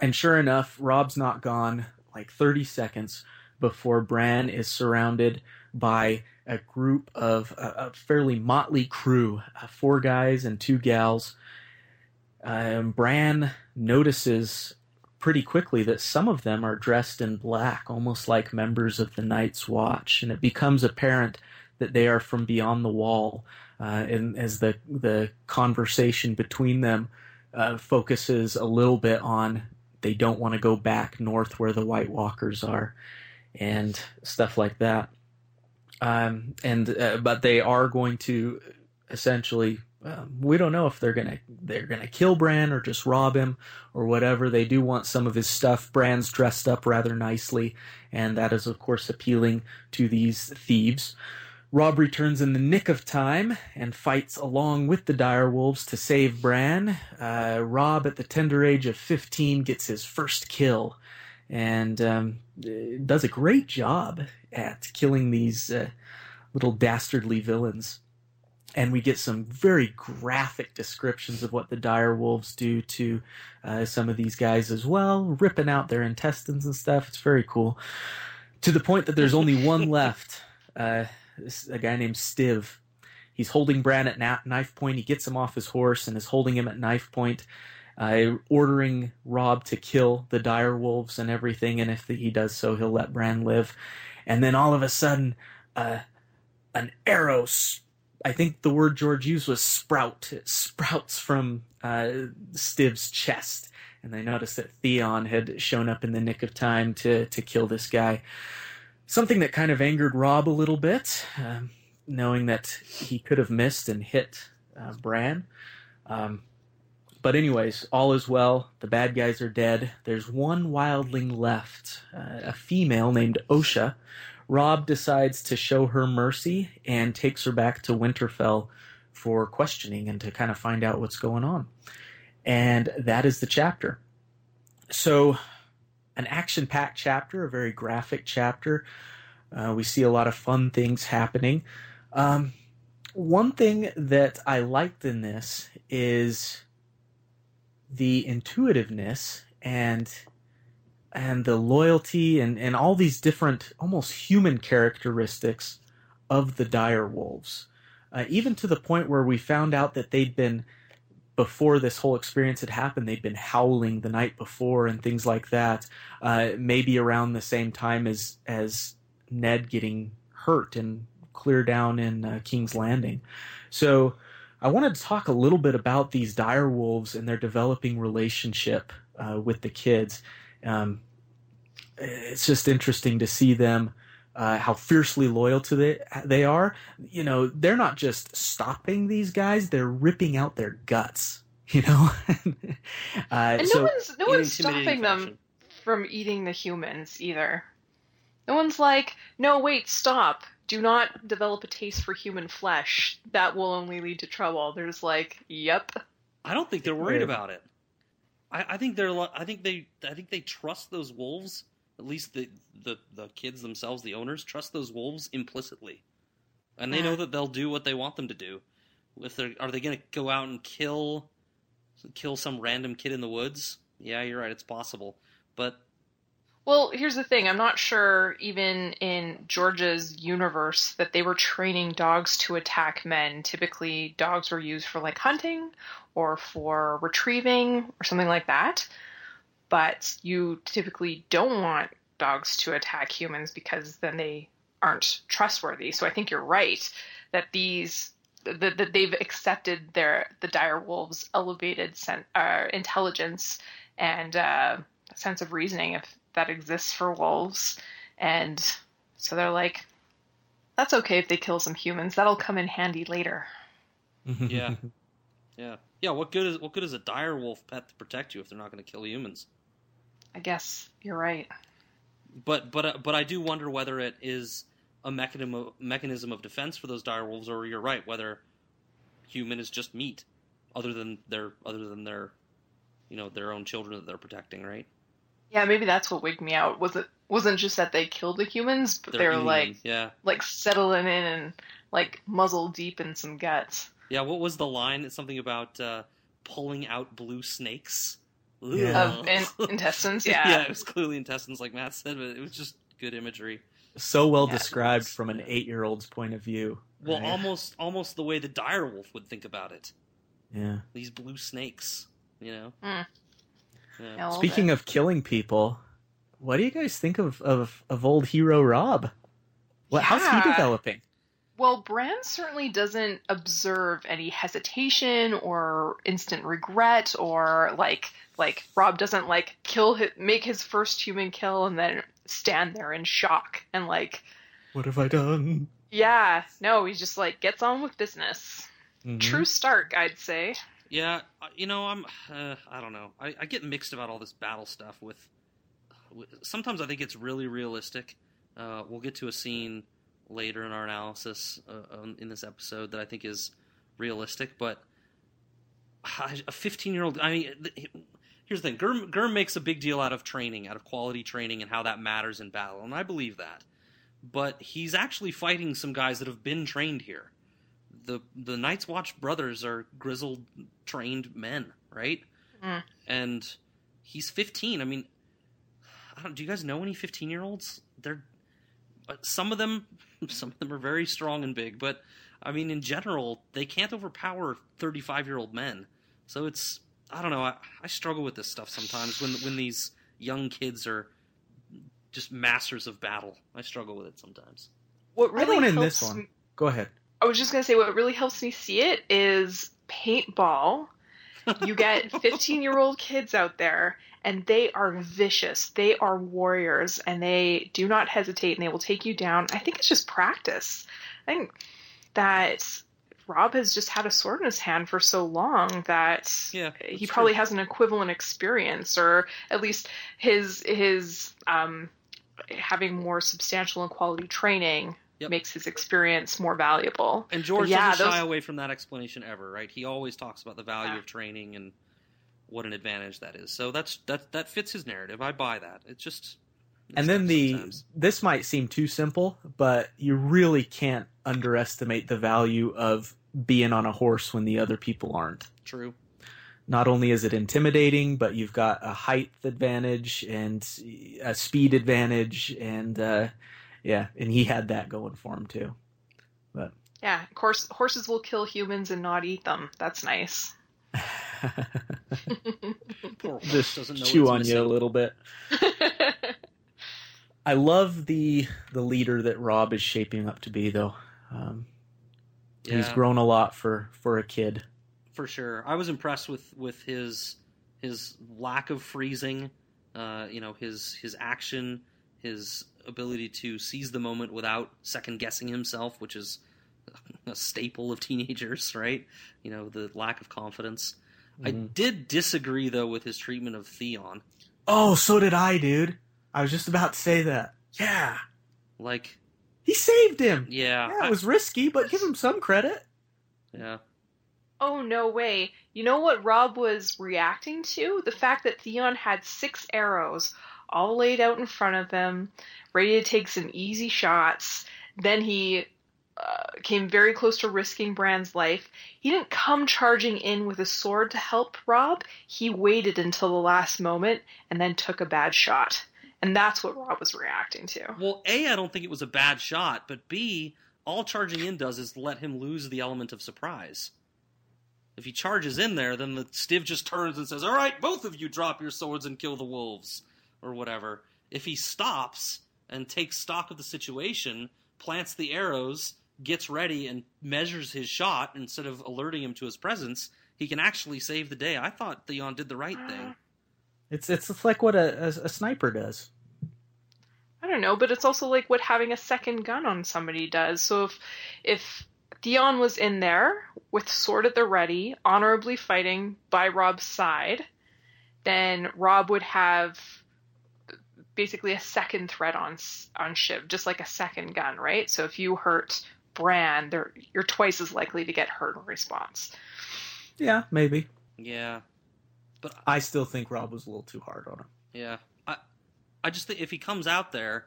And sure enough, Robb's not gone like 30 seconds before Bran is surrounded by a group of a, fairly motley crew, uh, four guys and two gals. Um, Bran notices pretty quickly that some of them are dressed in black, almost like members of the Night's Watch, and it becomes apparent that they are from beyond the wall. Uh, and as the the conversation between them uh, focuses a little bit on they don't want to go back north where the White Walkers are, and stuff like that. Um, and uh, but they are going to essentially um, we don't know if they're gonna they're gonna kill Bran or just rob him or whatever. They do want some of his stuff. Bran's dressed up rather nicely, and that is of course appealing to these thieves. Robb returns in the nick of time and fights along with the direwolves to save Bran. Uh, Robb, at the tender age of 15, gets his first kill and um, does a great job at killing these uh, little dastardly villains. And we get some very graphic descriptions of what the dire wolves do to uh, some of these guys as well, ripping out their intestines and stuff. It's very cool. To the point that there's only one left. Uh, a guy named Stiv. He's holding Bran at na- knife point. He gets him off his horse and is holding him at knife point, uh, ordering Robb to kill the dire wolves and everything. And if the, he does so, he'll let Bran live. And then all of a sudden, uh, an arrow. I think the word George used was sprout. It sprouts from uh, Stiv's chest, and they noticed that Theon had shown up in the nick of time to to kill this guy something that kind of angered Robb a little bit, um, knowing that he could have missed and hit uh, Bran. Um, but anyways, all is well. The bad guys are dead. There's one wildling left, uh, a female named Osha. Robb decides to show her mercy and takes her back to Winterfell for questioning and to kind of find out what's going on. And that is the chapter. So an action packed chapter, a very graphic chapter. Uh, we see a lot of fun things happening. Um, one thing that I liked in this is the intuitiveness and and the loyalty and, and all these different almost human characteristics of the dire wolves. Uh, even to the point where we found out that they'd been before this whole experience had happened, they'd been howling the night before and things like that. Uh, maybe around the same time as as Ned getting hurt and clear down in uh, King's Landing. So I wanted to talk a little bit about these dire wolves and their developing relationship uh, with the kids. Um, it's just interesting to see them. Uh, how fiercely loyal to they they are. You know, they're not just stopping these guys; they're ripping out their guts. You know, uh, and no one's no one's stopping them from eating the humans either. No one's like, no, wait, stop. Do not develop a taste for human flesh. That will only lead to trouble. There's like, yep. I don't think they're worried about it. I, I think they're. I think they. I think they trust those wolves at least the, the, the kids themselves, the owners, trust those wolves implicitly, and they know that they'll do what they want them to do. If they're are they going to go out and kill kill some random kid in the woods? Yeah, you're right. It's possible, but well, here's the thing. I'm not sure, even in George's universe, that they were training dogs to attack men. Typically, dogs were used for like hunting or for retrieving or something like that but you typically don't want dogs to attack humans because then they aren't trustworthy. So I think you're right that these that, that they've accepted their the dire wolves' elevated sen- uh, intelligence and uh, sense of reasoning if that exists for wolves, and so they're like, that's okay if they kill some humans. That'll come in handy later. yeah, yeah, yeah. What good is what good is a dire wolf pet to protect you if they're not going to kill humans? I guess you're right. But but uh, but I do wonder whether it is a mechanism of, mechanism of defense for those direwolves, or you're right, whether human is just meat, other than their other than their, you know, their own children that they're protecting, right? Yeah, maybe that's what wigged me out. Was it wasn't just that they killed the humans, but they're they were like, yeah, like settling in and like muzzle deep in some guts. Yeah, what was the line? It's something about uh, pulling out blue snakes Yeah. of in- intestines. Yeah. yeah, it was clearly intestines, like Matt said, but it was just good imagery. So well Yeah, described was. from an eight-year-old's point of view. Well, right? almost almost the way the direwolf would think about it. Yeah. These blue snakes, you know. Mm. Yeah. Yeah, a little Speaking bit. of killing people, what do you guys think of of, of old hero Robb? What, How's he developing? Well, Bran certainly doesn't observe any hesitation or instant regret or like like Robb doesn't like kill his, make his first human kill and then stand there in shock and like What have I done? yeah, no, he just like gets on with business. Mhm. True Stark, I'd say. Yeah, uh, you know, I'm. Uh, I don't know. I, I get mixed about all this battle stuff. With, with sometimes I think it's really realistic. Uh, we'll get to a scene later in our analysis uh, in this episode that I think is realistic, but a 15 year old. I mean, th- here's the thing: Gurm, Gurm makes a big deal out of training, out of quality training, and how that matters in battle, and I believe that. But he's actually fighting some guys that have been trained here. The the Night's Watch brothers are grizzled, trained men, right? Mm. And he's 15. I mean, I don't, do you guys know any 15 year olds? They're but some of them, some of them are very strong and big, but I mean, in general, they can't overpower 35 year old men. So it's I don't know. I, I struggle with this stuff sometimes when when these young kids are just masters of battle. I struggle with it sometimes. What really don't in helps this one. Go ahead. I was just gonna say what really helps me see it is paintball. You get 15 year old kids out there and they are vicious. They are warriors and they do not hesitate and they will take you down. I think it's just practice. I think that Robb has just had a sword in his hand for so long that Yeah, he probably true. has an equivalent experience or at least his his um, having more substantial and quality training Yep. makes his experience more valuable. And George yeah, doesn't shy away from that explanation ever, right? He always talks about the value Yeah. of training and what an advantage that is. So that's that that fits his narrative. I buy that. It's just And then the sometimes. this might seem too simple, but you really can't underestimate the value of being on a horse when the other people aren't. true. Not only is it intimidating, but you've got a height advantage and a speed advantage, and uh, yeah, and he had that going for him too. But yeah, of course, horses will kill humans and not eat them. That's nice. Poor Just doesn't know chew on it's you a little bit. I love the the leader that Robb is shaping up to be, though. Um, He's grown a lot for for a kid. for sure. I was impressed with with his his lack of freezing, uh, you know, his his action, his ability to seize the moment without second guessing himself, which is a staple of teenagers, right? You know, the lack of confidence. I Mhm. did disagree though with his treatment of Theon. Oh, so did I, dude. I was just about to say that. Yeah, Like, he saved him. yeah, Yeah, I- it was risky, but give him some credit. yeah, oh no way! You know what Robb was reacting to? The fact that Theon had six arrows all laid out in front of him, ready to take some easy shots. Then he uh, came very close to risking Bran's life. He didn't come charging in with a sword to help Robb. He waited until the last moment and then took a bad shot. And that's what Robb was reacting to. Well, A, I don't think it was a bad shot, but B, all charging in does is let him lose the element of surprise. If he charges in there, then the Stiv just turns and says, All right, both of you drop your swords and kill the wolves, or whatever. If he stops and takes stock of the situation, plants the arrows, gets ready, and measures his shot instead of alerting him to his presence, he can actually save the day. I thought Theon did the right thing. Uh, It's it's, it's like what a, a, a sniper does. I don't know, but it's also like what having a second gun on somebody does. So if if Theon was in there with sword at the ready, honorably fighting by Robb's side, then Rob would have basically a second threat on s- on Shiv, just like a second gun, right? So if you hurt Bran, they're, you're twice as likely to get hurt in response. Yeah, maybe. Yeah. But I still think Robb was a little too hard on him. Yeah, I, I just think if he comes out there,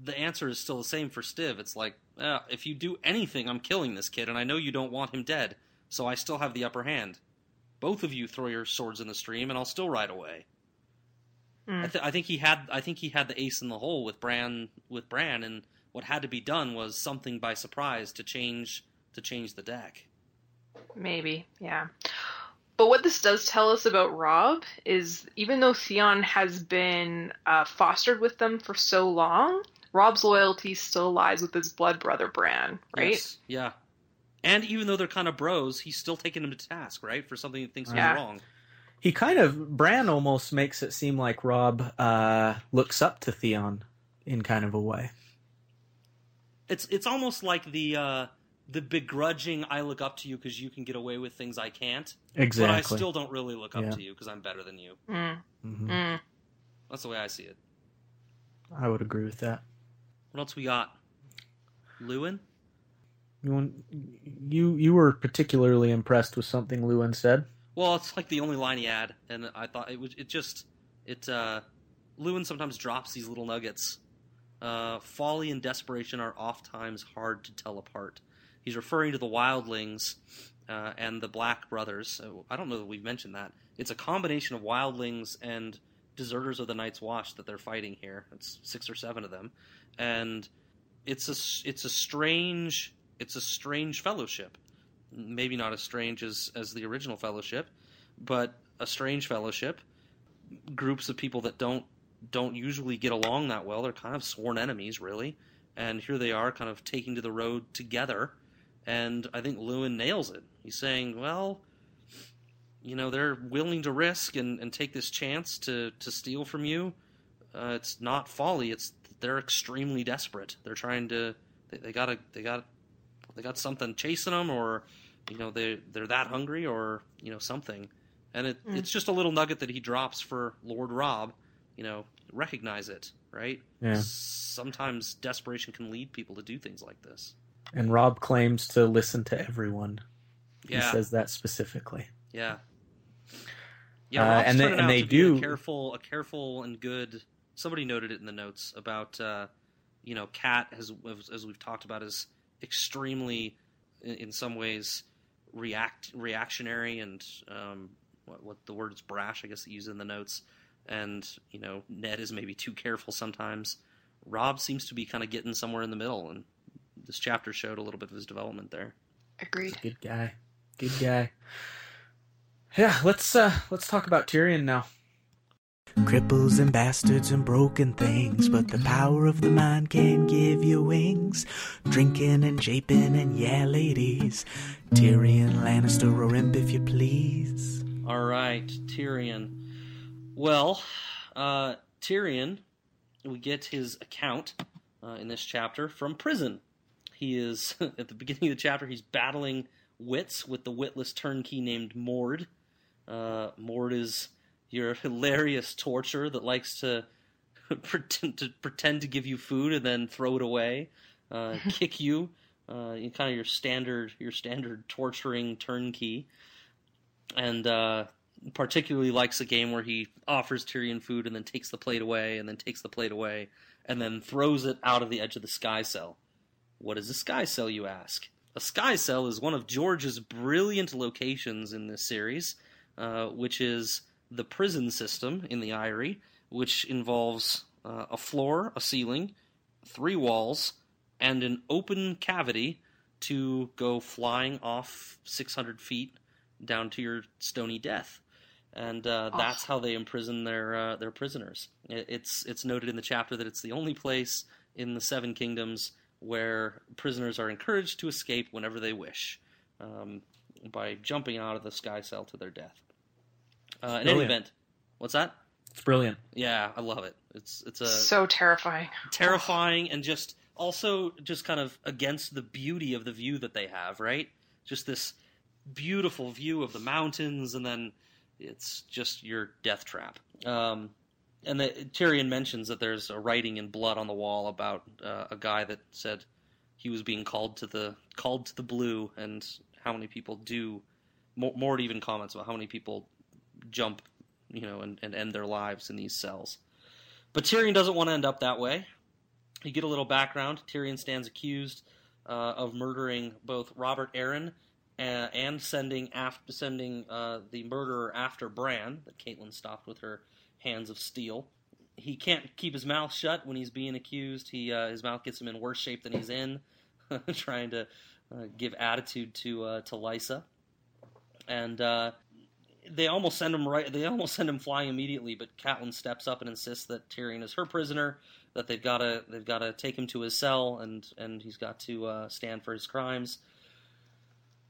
the answer is still the same for Stiv. It's like, uh, if you do anything, I'm killing this kid, and I know you don't want him dead, so I still have the upper hand. both of you throw your swords in the stream, and I'll still ride away. Mm. I, th- I think he had I think he had the ace in the hole with Bran with Bran, and what had to be done was something by surprise to change to change the deck. Maybe, yeah. But what this does tell us about Robb is even though Theon has been uh, fostered with them for so long, Robb's loyalty still lies with his blood brother Bran, right? Yes, Yeah. And even though they're kind of bros, he's still taking him to task, right, for something he thinks Yeah. was wrong. He kind of Bran almost makes it seem like Robb uh, looks up to Theon in kind of a way. It's it's almost like the uh, the begrudging I look up to you because you can get away with things I can't, Exactly. but I still don't really look up Yeah. to you because I'm better than you. Mm, Mhm. mm. That's the way I see it. I would agree with that. What else we got? Luwin? You want, you you were particularly impressed with something Luwin said. Well, it's like the only line he had, and I thought it was it just it. uh Luwin sometimes drops these little nuggets. Uh, folly and desperation are oft times hard to tell apart. He's referring to the wildlings uh, and the Black Brothers. I don't know that we've mentioned that. It's a combination of wildlings and deserters of the Night's Watch that they're fighting here. It's six or seven of them, and it's a it's a strange it's a strange fellowship. Maybe not as strange as as the original fellowship, but a strange fellowship. Groups of people that don't don't usually get along that well. They're kind of sworn enemies, really. And here they are, kind of taking to the road together. And I think Luwin nails it. He's saying, well, you know, they're willing to risk and, and take this chance to, to steal from you. Uh, it's not folly. It's they're extremely desperate. They're trying to. They, they gotta. They got. They got something chasing them, or you know, they they're that hungry, or you know, something. And it, Mm. it's just a little nugget that he drops for Lord Robb. You know, recognize it, right? Yeah. Sometimes desperation can lead people to do things like this. And Robb claims to listen to everyone. He says that specifically. yeah, yeah. Uh, and they- and they do- a careful, a careful and good. Somebody noted it in the notes about uh, you know, Cat has, as- as we've talked about, is extremely, in, in some ways, react reactionary and um, what, what the word is brash, I guess, they use in the notes. And you know, Ned is maybe too careful sometimes. Robb seems to be kind of getting somewhere in the middle, and this chapter showed a little bit of his development there. Agreed. Good guy. Good guy. Yeah, let's uh let's talk about Tyrion now. Cripples and bastards and broken things, but the power of the mind can give you wings. Drinking and japing and yeah, ladies. Tyrion Lannister or imp if you please. All right, Tyrion. Well, uh, Tyrion, we get his account uh, in this chapter from prison. He is at the beginning of the chapter. He's battling wits with the witless turnkey named Mord. Uh, Mord is your hilarious torturer that likes to pretend to pretend to give you food and then throw it away, uh, kick you. Uh, kind of your standard your standard torturing turnkey, and uh, particularly likes a game where he offers Tyrion food and then takes the plate away and then takes the plate away and then throws it out of the edge of the sky cell. What is a sky cell, you ask? A sky cell is one of George's brilliant locations in this series, uh, which is the prison system in the Eyrie, which involves uh, a floor, a ceiling, three walls, and an open cavity to go flying off 600 feet down to your stony death. And uh, that's how they imprison their uh, their prisoners. It's it's noted in the chapter that it's the only place in the Seven Kingdoms where prisoners are encouraged to escape whenever they wish um, by jumping out of the sky cell to their death. Uh, in any event, what's that? It's brilliant. Yeah, I love it. It's it's a so terrifying. terrifying and just also just kind of against the beauty of the view that they have, right? Just this beautiful view of the mountains, and then it's just your death trap. Um, and the, Tyrion mentions that there's a writing in blood on the wall about uh, a guy that said he was being called to the called to the blue, and how many people do. Mo- Mord even comments about how many people jump, you know, and, and end their lives in these cells. But Tyrion doesn't want to end up that way. You get a little background. Tyrion stands accused uh, of murdering both Robert Arryn and, and sending after sending uh, the murderer after Bran that Catelyn stopped with her hands of steel. He can't keep his mouth shut when he's being accused. He uh, his mouth gets him in worse shape than he's in, trying to uh, give attitude to uh, to Lysa, and uh, they almost send him right. They almost send him flying immediately, but Catelyn steps up and insists that Tyrion is her prisoner. That they've got to they've got to take him to his cell, and and he's got to uh, stand for his crimes.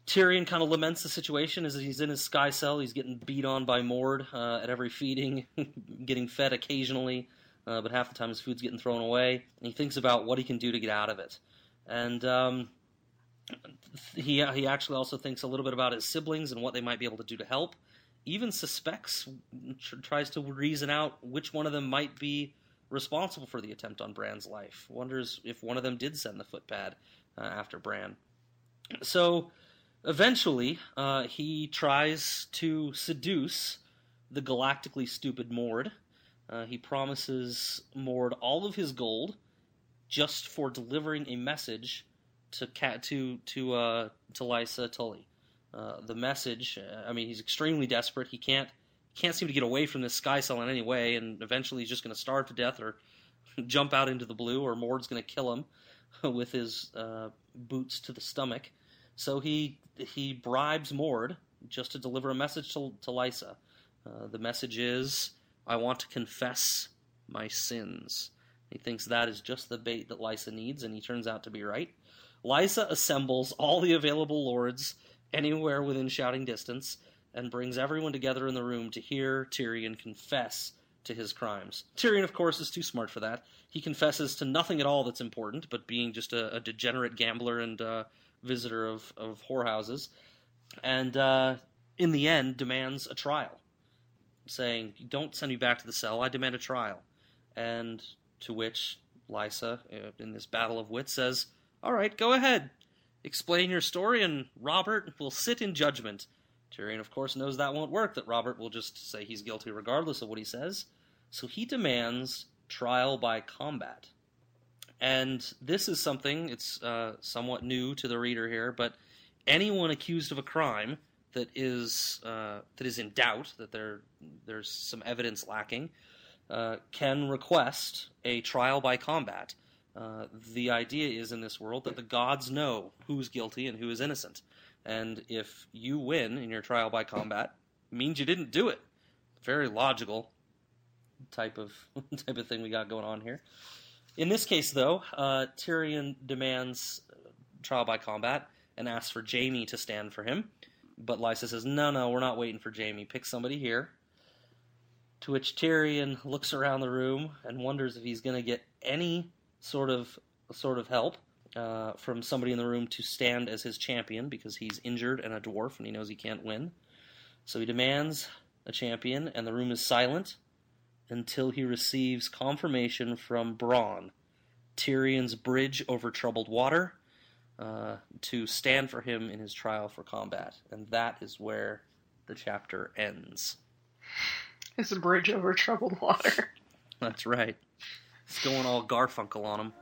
Tyrion kind of laments the situation as he's in his sky cell. He's getting beat on by Mord uh, at every feeding, getting fed occasionally, uh, but half the time his food's getting thrown away. And he thinks about what he can do to get out of it. And um, he he actually also thinks a little bit about his siblings and what they might be able to do to help. Even suspects, tries to reason out which one of them might be responsible for the attempt on Bran's life. Wonders if one of them did send the footpad uh, after Bran. So Eventually, uh, he tries to seduce the galactically stupid Mord. Uh, he promises Mord all of his gold just for delivering a message to Cat to to uh, to Lysa Tully. Uh, the message. Uh, I mean, he's extremely desperate. He can't can't seem to get away from this sky cell in any way, and eventually he's just going to starve to death or jump out into the blue, or Mord's going to kill him with his uh, boots to the stomach. So he he bribes Mord just to deliver a message to, to Lysa. Uh, the message is, I want to confess my sins. He thinks that is just the bait that Lysa needs, and he turns out to be right. Lysa assembles all the available lords anywhere within shouting distance and brings everyone together in the room to hear Tyrion confess to his crimes. Tyrion, of course, is too smart for that. He confesses to nothing at all that's important, but being just a, a degenerate gambler and uh, visitor of, of whorehouses, and uh, in the end demands a trial, saying, "Don't send me back to the cell. I demand a trial." And to which Lysa, uh, in this battle of wits, says, "All right, go ahead, explain your story, and Robert will sit in judgment." Tyrion, of course, knows that won't work. That Robert will just say he's guilty regardless of what he says. So he demands trial by combat. And this is something, it's uh, somewhat new to the reader here, but anyone accused of a crime that is uh, that is in doubt, that there there's some evidence lacking, uh, can request a trial by combat. Uh, the idea is in this world that the gods know who's guilty and who is innocent, and if you win in your trial by combat, means you didn't do it. Very logical type of type of thing we got going on here. In this case, though, uh, Tyrion demands trial by combat and asks for Jaime to stand for him. But Lysa says, no, no, we're not waiting for Jaime. Pick somebody here. To which Tyrion looks around the room and wonders if he's going to get any sort of sort of help uh, from somebody in the room to stand as his champion because he's injured and a dwarf and he knows he can't win. So he demands a champion, and the room is silent until he receives confirmation from Bronn, Tyrion's bridge over troubled water, uh, to stand for him in his trial for combat. And that is where the chapter ends. It's a bridge over troubled water. That's right. It's going all Garfunkel on him.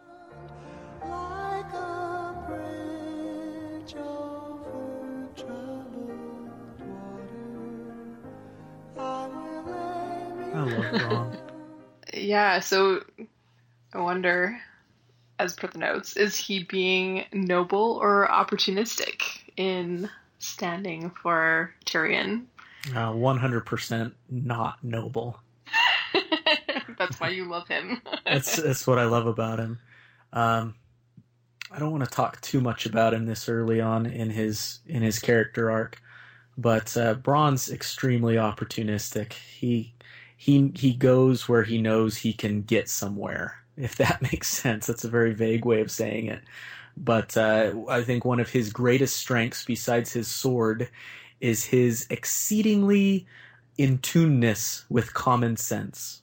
Love Ron. yeah, so I wonder, as per the notes, is he being noble or opportunistic in standing for Tyrion? Uh, 100% not noble. That's why you love him. that's that's what I love about him. Um, I don't want to talk too much about him this early on in his in his character arc, but uh, Bronn's extremely opportunistic. He he he goes where he knows he can get somewhere. If that makes sense, that's a very vague way of saying it. But uh, I think one of his greatest strengths, besides his sword, is his exceedingly in tuneness with common sense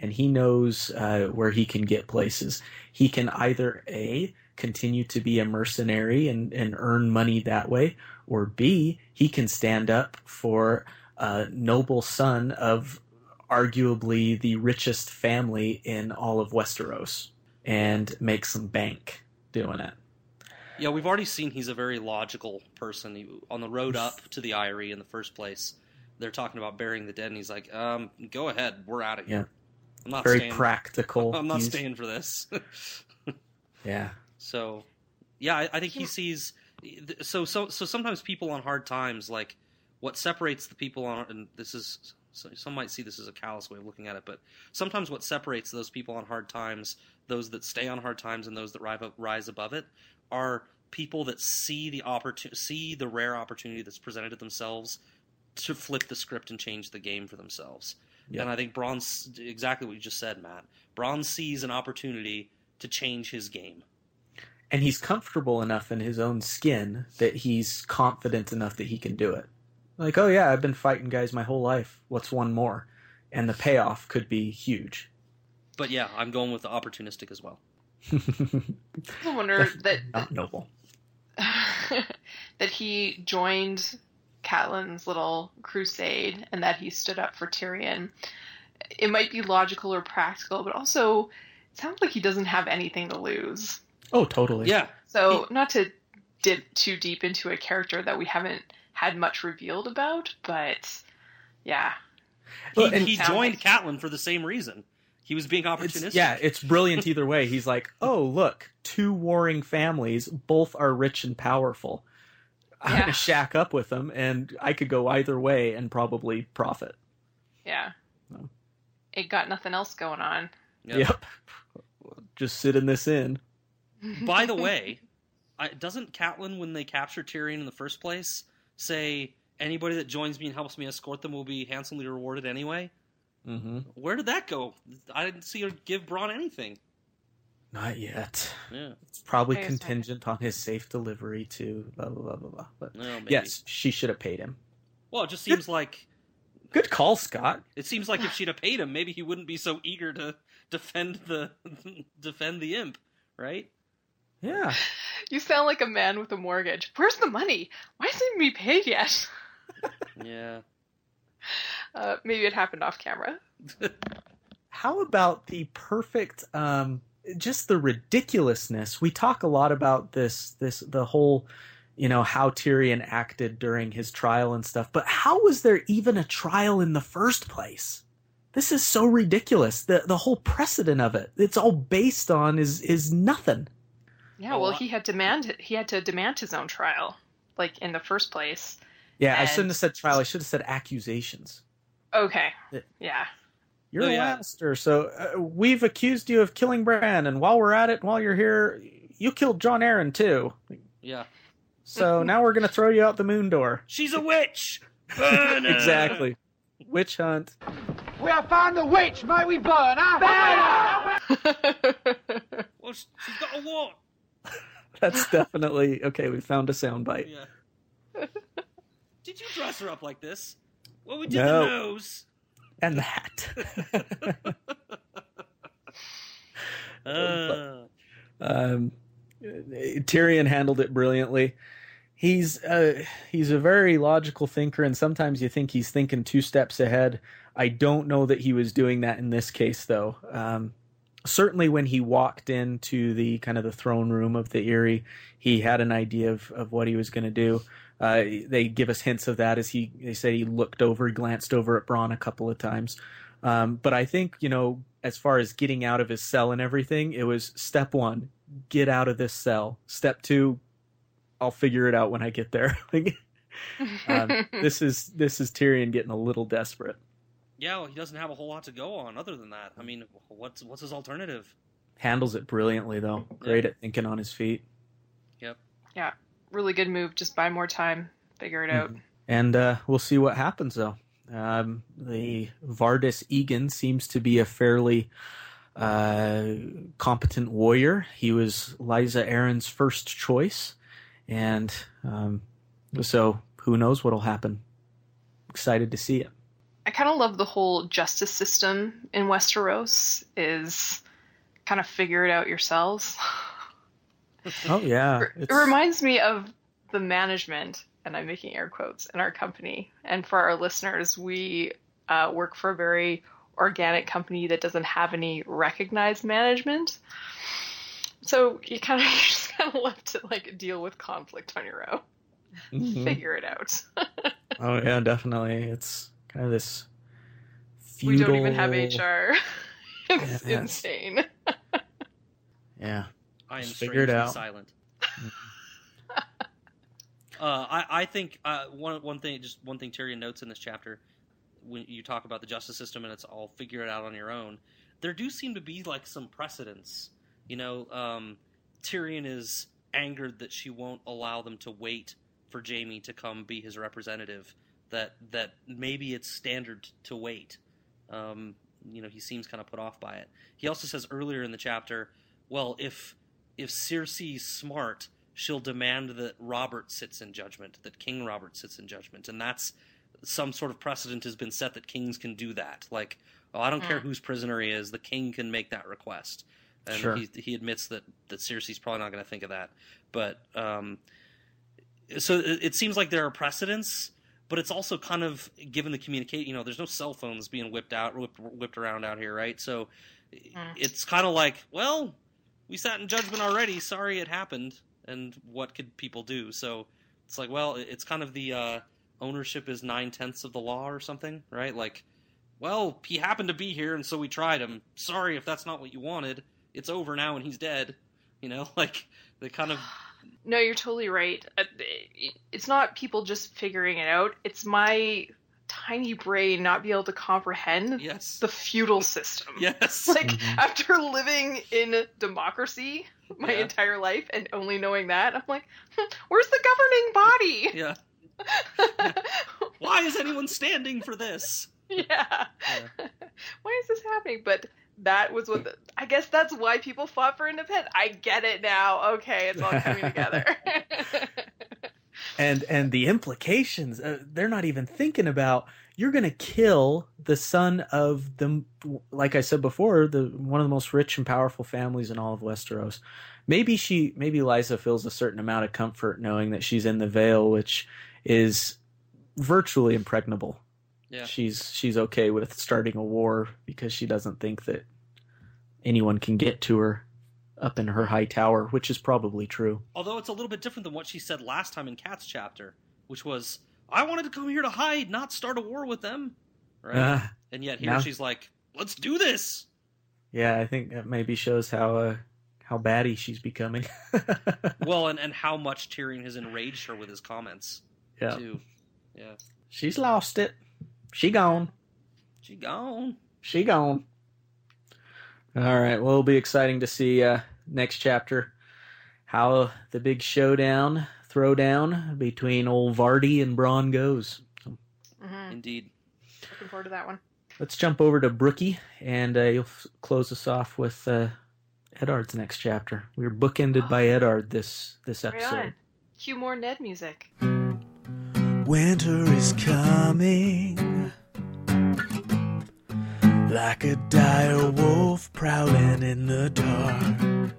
and he knows uh, where he can get places. He can either A, continue to be a mercenary and, and earn money that way, or B, he can stand up for a noble son of arguably the richest family in all of Westeros and make some bank doing it. Yeah, we've already seen he's a very logical person. He, on the road up to the Eyrie in the first place, they're talking about burying the dead, and he's like, um, "Go ahead, we're out of here. Yeah. I'm not Very staying. practical. I'm not He's- staying for this." Yeah. So, yeah, I, I think he sees. So, so, so sometimes people on hard times, like what separates the people on, and this is so some might see this as a callous way of looking at it, but sometimes what separates those people on hard times, those that stay on hard times, and those that rise, rise above it, are people that see the opportunity, see the rare opportunity that's presented to themselves to flip the script and change the game for themselves. Yeah. And I think Bronn's exactly what you just said, Matt. Braun sees an opportunity to change his game. And he's comfortable enough in his own skin that he's confident enough that he can do it. Like, oh yeah, I've been fighting guys my whole life. What's one more? And the payoff could be huge. But yeah, I'm going with the opportunistic as well. I wonder that Not noble. that he joined Catelyn's little crusade and that he stood up for Tyrion. It might be logical or practical, but also it sounds like he doesn't have anything to lose. Oh, totally. Yeah, So, not to dip too deep into a character that we haven't had much revealed about, but yeah. he, Well, and- he joined like- Catelyn for the same reason. He was being It's, opportunistic. yeah, it's brilliant either way. He's like, oh, look, two warring families, both are rich and powerful. I'm Yeah. going to shack up with them, and I could go either way and probably profit. Yeah. No. It got nothing else going on. Yeah. Yep. Just sit in this inn. By the way, I, doesn't Catelyn, when they capture Tyrion in the first place, say anybody that joins me and helps me escort them will be handsomely rewarded anyway? Mm-hmm. Where did that go? I didn't see her give Bronn anything. Not yet. Yeah, It's probably I contingent on his safe delivery to blah blah blah blah blah. But no, yes, she should have paid him. Well, it just seems like Good call, Scott. it seems like if she'd have paid him, maybe he wouldn't be so eager to defend the defend the imp, right? Yeah. You sound like a man with a mortgage. Where's the money? Why hasn't it been paid yet? Yeah. Uh, maybe it happened off camera. How about the perfect um just the ridiculousness. We talk a lot about this this the whole you know how Tyrion acted during his trial and stuff, but how was there even a trial in the first place? This is so ridiculous. The the whole precedent of it. It's all based on is is nothing. Yeah, well, I- he had demand he had to demand his own trial, like in the first place. Yeah, I shouldn't have said trial. I should have said accusations. Okay. Yeah. Yeah. You're Oh, a yeah. Lannister, so uh, we've accused you of killing Bran, and while we're at it, while you're here, you killed Jon Arryn too. Yeah. So now we're gonna throw you out the moon door. She's a witch. Burn her! exactly. Witch hunt. We have found the witch, may we burn her? Well, she's got a wart. That's definitely okay. We found a soundbite. Yeah. Did you dress her up like this? Well, we did No. the nose. And the hat. Uh, um, Tyrion handled it brilliantly. He's uh, he's a very logical thinker, and sometimes you think he's thinking two steps ahead. I don't know that he was doing that in this case, though. Um, certainly, when he walked into the kind of the throne room of the Eyrie, he had an idea of, of what he was going to do. Uh, they give us hints of that as he they say he looked over, glanced over at Bronn a couple of times. Um, but I think you know, as far as getting out of his cell and everything, it was step one: get out of this cell. Step two: I'll figure it out when I get there. Um, this is this is Tyrion getting a little desperate. Yeah, well, he doesn't have a whole lot to go on other than that. I mean, what's what's his alternative? Handles it brilliantly though. Great at thinking on his feet. Yep. Yeah. Really good move. Just buy more time. Figure it out. And uh, we'll see what happens though. Um, the Vardis Egen seems to be a fairly uh, competent warrior. He was Lysa Arryn's first choice, and um, so who knows what'll happen. Excited to see it. I kind of love the whole justice system in Westeros. Is kind of figure it out yourselves. Oh yeah, It reminds me of the management, and I'm making air quotes, in our company. And for our listeners, we uh, work for a very organic company that doesn't have any recognized management. So you kind of just kind of left to like deal with conflict on your own. Mhm. Figure it out. Oh yeah, definitely. It's kind of this. we don't even have HR. it's Yes. insane. Yeah. I am Just figure it out. silent. uh, I, I think uh, one one thing, just one thing Tyrion notes in this chapter, when you talk about the justice system and it's all figure it out on your own, there do seem to be like some precedents. You know, um, Tyrion is angered that she won't allow them to wait for Jaime to come be his representative. That that maybe it's standard to wait. Um, you know, he seems kind of put off by it. He also says earlier in the chapter, well, if if Cersei's smart, she'll demand that Robert sits in judgment, that King Robert sits in judgment, and that's some sort of precedent has been set that kings can do that. Like, oh, I don't care Mm. whose prisoner he is, the king can make that request. And Sure. he he admits that that Cersei's probably not going to think of that, but um, so it, it seems like there are precedents. But it's also kind of given the communicate. You know, there's no cell phones being whipped out, whipped, whipped around out here, right? So Mm. it's kind of like, well, we sat in judgment already. Sorry it happened. And what could people do? So it's like, well, it's kind of the uh, ownership is nine tenths of the law or something, right? Like, well, he happened to be here, and so we tried him. Sorry if that's not what you wanted. It's over now, and he's dead. You know, like they kind of No, you're totally right. Uh, It's not people just figuring it out. It's my tiny brain not be able to comprehend yes, the feudal system. yes, Like Mhm. after living in democracy my Yeah. entire life and only knowing that, I'm like, "Hmm, where's the governing body? yeah. Why is anyone standing for this? yeah. why is this happening? But that was what the, I guess that's why people fought for independence. I get it now. Okay, it's all coming together. and and the implications uh, they're not even thinking about you're going to kill the son of the like i said before the one of the most rich and powerful families in all of westeros maybe she maybe lysa feels a certain amount of comfort knowing that she's in the Vale which is virtually impregnable Yeah. she's she's okay with starting a war because she doesn't think that anyone can get to her up in her high tower which is probably true Although it's a little bit different than what she said last time in Cat's chapter, which was, "I wanted to come here to hide, not start a war with them." Right? Uh, and yet here now- she's like, "Let's do this." Yeah, I think that maybe shows how uh, how batty she's becoming. well, and and how much Tyrion has enraged her with his comments yeah, too. Yeah, she's lost it. She gone. she gone. She gone. All right. Well, it'll be exciting to see uh, next chapter how the big showdown, throwdown between old Vardy and Bronn goes. Mhm. Indeed. Looking forward to that one. Let's jump over to Brookie, and uh, you'll f- close us off with uh, Eddard's next chapter. We were bookended by Eddard this this Right episode. on. Cue more Ned music. Winter is coming like a dire wolf prowling in the dark.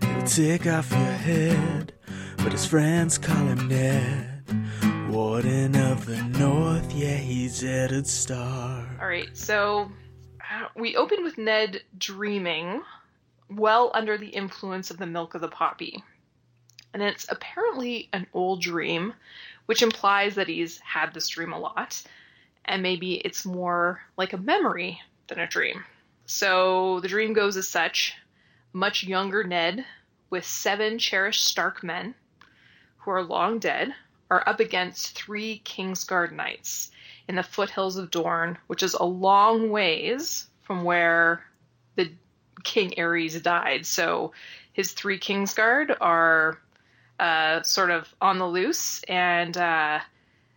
He'll take off your head, but his friends call him Ned. Warden of the North, yeah, he's Eddard Stark. All right, so uh, we open with Ned dreaming well under the influence of the milk of the poppy. And it's apparently an old dream, which implies that he's had this dream a lot, and maybe it's more like a memory than a dream. So the dream goes as such much younger Ned, with seven cherished Stark men, who are long dead, are up against three Kingsguard knights in the foothills of Dorne, which is a long ways from where the King Aerys died. So his three Kingsguard are uh, sort of on the loose, and uh,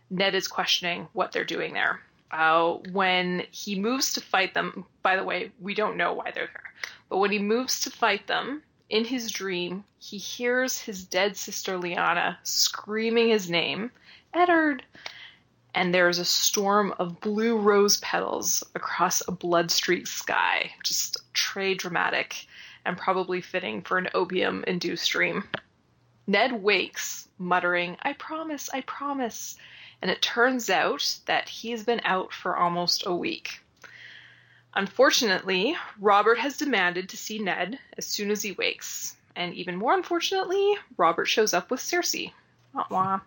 Ned is questioning what they're doing there. Uh, when he moves to fight them, by the way, we don't know why they're there, but when he moves to fight them, in his dream, he hears his dead sister Lyanna screaming his name, Eddard, and there's a storm of blue rose petals across a blood streaked sky. Just très dramatic and probably fitting for an opium induced dream. Ned wakes, muttering, I promise, I promise. And it turns out that he's been out for almost a week. Unfortunately, Robert has demanded to see Ned as soon as he wakes, And even more unfortunately, Robert shows up with Cersei. Wah wah.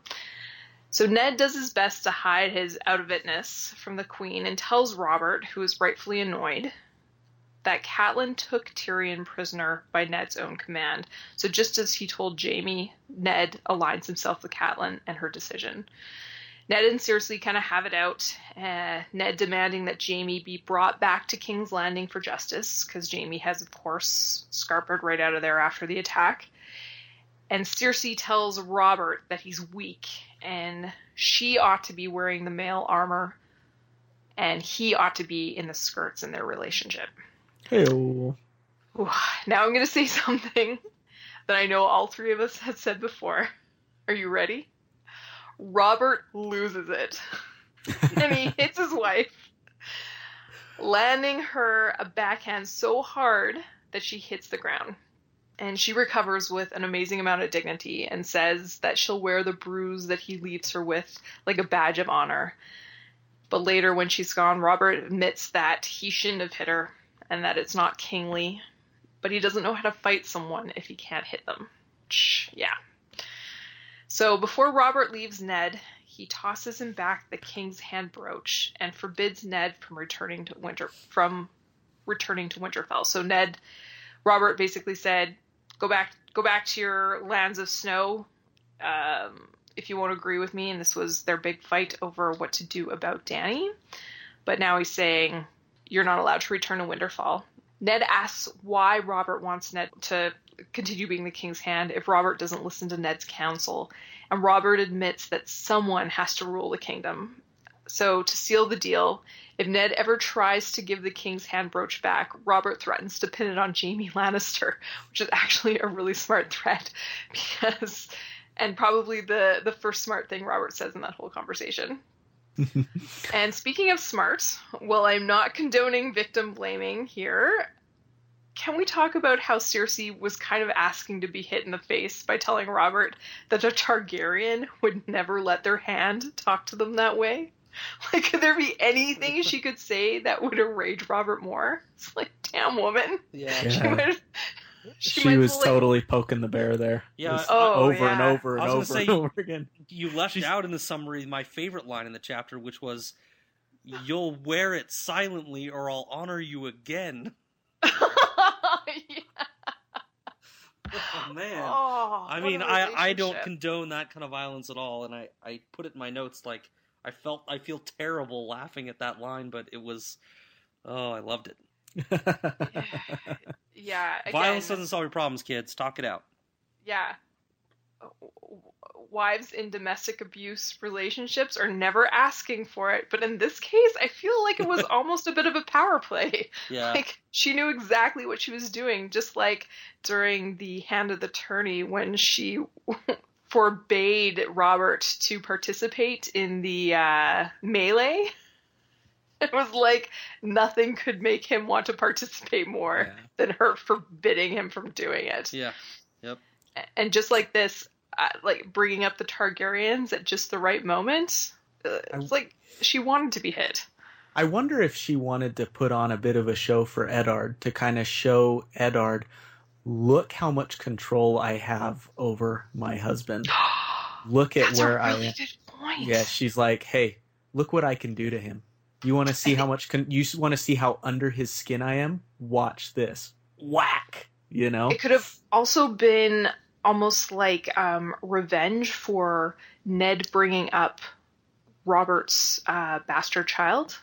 So Ned does his best to hide his out of itness from the Queen and tells Robert, who is rightfully annoyed, that Catelyn took Tyrion prisoner by Ned's own command. So just as he told Jaime, Ned aligns himself with Catelyn and her decision. Ned and Cersei kind of have it out. Uh, Ned demanding that Jaime be brought back to King's Landing for justice, because Jaime has, of course, scarpered right out of there after the attack. And Cersei tells Robert that he's weak and she ought to be wearing the male armor and he ought to be in the skirts in their relationship. Hey, now I'm going to say something that I know all three of us have said before. Are you ready? Robert loses it. and he hits his wife, landing her a backhand so hard that she hits the ground. And she recovers with an amazing amount of dignity and says that she'll wear the bruise that he leaves her with like a badge of honor. But later, when she's gone, Robert admits that he shouldn't have hit her and that it's not kingly. But he doesn't know how to fight someone if he can't hit them. Yeah. So before Robert leaves Ned, he tosses him back the king's hand brooch and forbids Ned from returning to Winter from returning to Winterfell. So Ned Robert basically said, "Go back go back to your lands of snow. Um, if you won't agree with me." And this was their big fight over what to do about Dany. But now he's saying, "You're not allowed to return to Winterfell." Ned asks why Robert wants Ned to continue being the king's hand if Robert doesn't listen to Ned's counsel. And Robert admits that someone has to rule the kingdom. So, to seal the deal, if Ned ever tries to give the king's hand brooch back, Robert threatens to pin it on Jaime Lannister, which is actually a really smart threat because and probably the the first smart thing Robert says in that whole conversation. and speaking of smart, well, I'm not condoning victim blaming here. Can we talk about how Cersei was kind of asking to be hit in the face by telling Robert that a Targaryen would never let their hand talk to them that way? Like, could there be anything she could say that would enrage Robert more? It's like, damn woman. Yeah. Yeah. She, might, she, might was like- totally poking the bear there. Yeah, Just Oh, over and over and over was gonna and say- over again. You left She's- out in the summary my favorite line in the chapter, which was, "You'll wear it silently, or I'll honor you again." Oh, yeah. Oh, man. Oh, I mean, I don't condone that kind of violence at all, and I, I put it in my notes like I felt I feel terrible laughing at that line, but it was oh I loved it. Yeah. Again, Violence doesn't solve your problems, kids. Talk it out. Yeah. Wives in domestic abuse relationships are never asking for it, but in this case, I feel like it was almost a bit of a power play. Yeah, Like she knew exactly what she was doing, just like during the hand of the tourney when she forbade Robert to participate in the uh, melee. It was like nothing could make him want to participate more Yeah. than her forbidding him from doing it. yeah, Yep. And just like this, like bringing up the Targaryens at just the right moment, uh, it's like she wanted to be hit. I wonder if she wanted to put on a bit of a show for Eddard to kind of show Eddard, look how much control I have over my husband. Look at That's where a I really am. point. Yeah, she's like, hey, look what I can do to him. You want to see how much? Con- you want to see how under his skin I am? Watch this. Whack. You know. It could have also been almost like um, revenge for Ned bringing up Robert's uh, bastard child,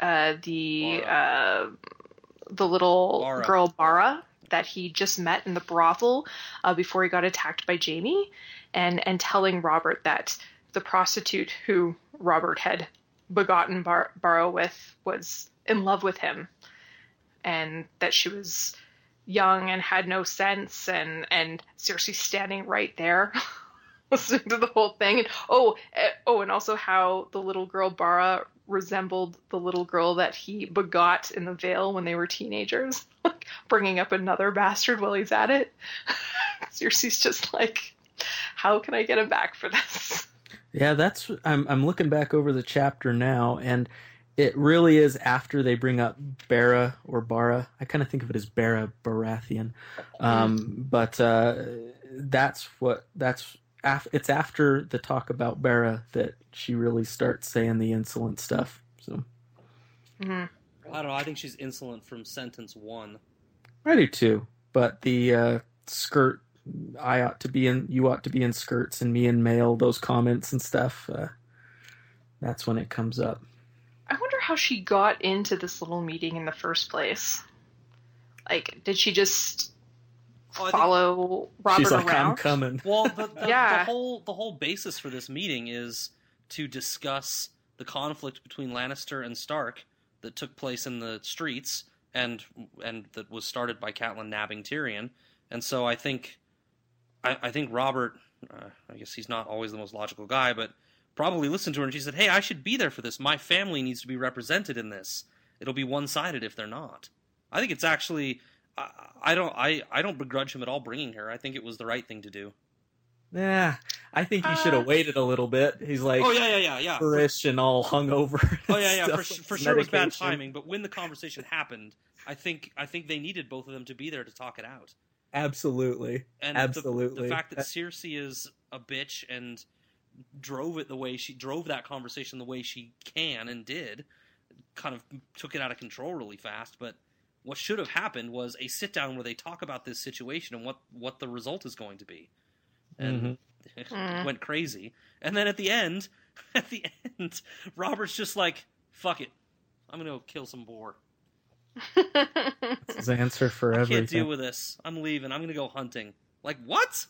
uh, the uh, the little Barra. girl Barra that he just met in the brothel uh, before he got attacked by Jaime, and and telling Robert that the prostitute who Robert had begotten Bar- Barra with was in love with him, and that she was young and had no sense and and Cersei standing right there listening to the whole thing. And oh eh, oh and also how the little girl Barra resembled the little girl that he begot in the Vale when they were teenagers like bringing up another bastard while he's at it. Cersei's just like how can I get him back for this? Yeah, that's I'm I'm looking back over the chapter now and it really is after they bring up Bara or Bara. I kind of think of it as Barra Baratheon, um, but uh, that's what that's. Af- it's after the talk about Barra that she really starts saying the insolent stuff. So hmm I don't know. I think she's insolent from sentence one. I do too, but the uh, skirt. I ought to be in. You ought to be in skirts, and me in mail. Those comments and stuff. Uh, that's when it comes up. I wonder how she got into this little meeting in the first place. Like, did she just Oh, follow Robert She's like, around? I'm coming. Well, the, the, Yeah. the whole the whole basis for this meeting is to discuss the conflict between Lannister and Stark that took place in the streets and and that was started by Catelyn nabbing Tyrion. And so I think I, I think Robert, uh, I guess he's not always the most logical guy, but probably listened to her and she said, "Hey, I should be there for this. My family needs to be represented in this. It'll be one sided if they're not." I think it's actually. I, I don't. I, I don't begrudge him at all bringing her. I think it was the right thing to do. Yeah, I think he should Uh, have waited a little bit. He's like, oh yeah, yeah, yeah, yeah. For, Irish and all hungover. oh yeah, yeah. For, stuff su- for sure, it was bad timing. But when the conversation happened, I think I think they needed both of them to be there to talk it out. Absolutely. And the- The, fact that That- Cersei is a bitch and drove it the way she drove that conversation the way she can and did, kind of took it out of control really fast. But what should have happened was a sit down where they talk about this situation and what what the result is going to be. And it Mhm. went crazy. And then at the end, at the end, Robert's just like, "Fuck it, I'm gonna go kill some boar. That's his answer for I everything. can't deal with this. I'm leaving. I'm gonna go hunting." Like what?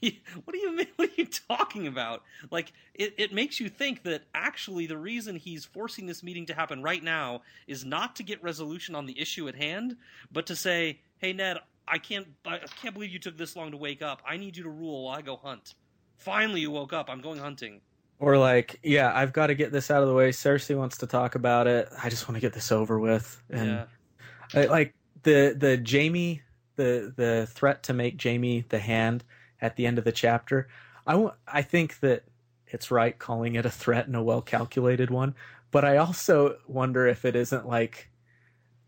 what do you mean? What are you talking about? Like it, it makes you think that actually the reason he's forcing this meeting to happen right now is not to get resolution on the issue at hand, but to say, "Hey Ned, I can't I can't believe you took this long to wake up. I need you to rule while I go hunt." Finally, you woke up. I'm going hunting. Or like, yeah, I've got to get this out of the way. Cersei wants to talk about it. I just want to get this over with. And yeah. I, like the the Jaime the the threat to make Jaime the hand at the end of the chapter. I I think that it's right calling it a threat and a well calculated one, but I also wonder if it isn't like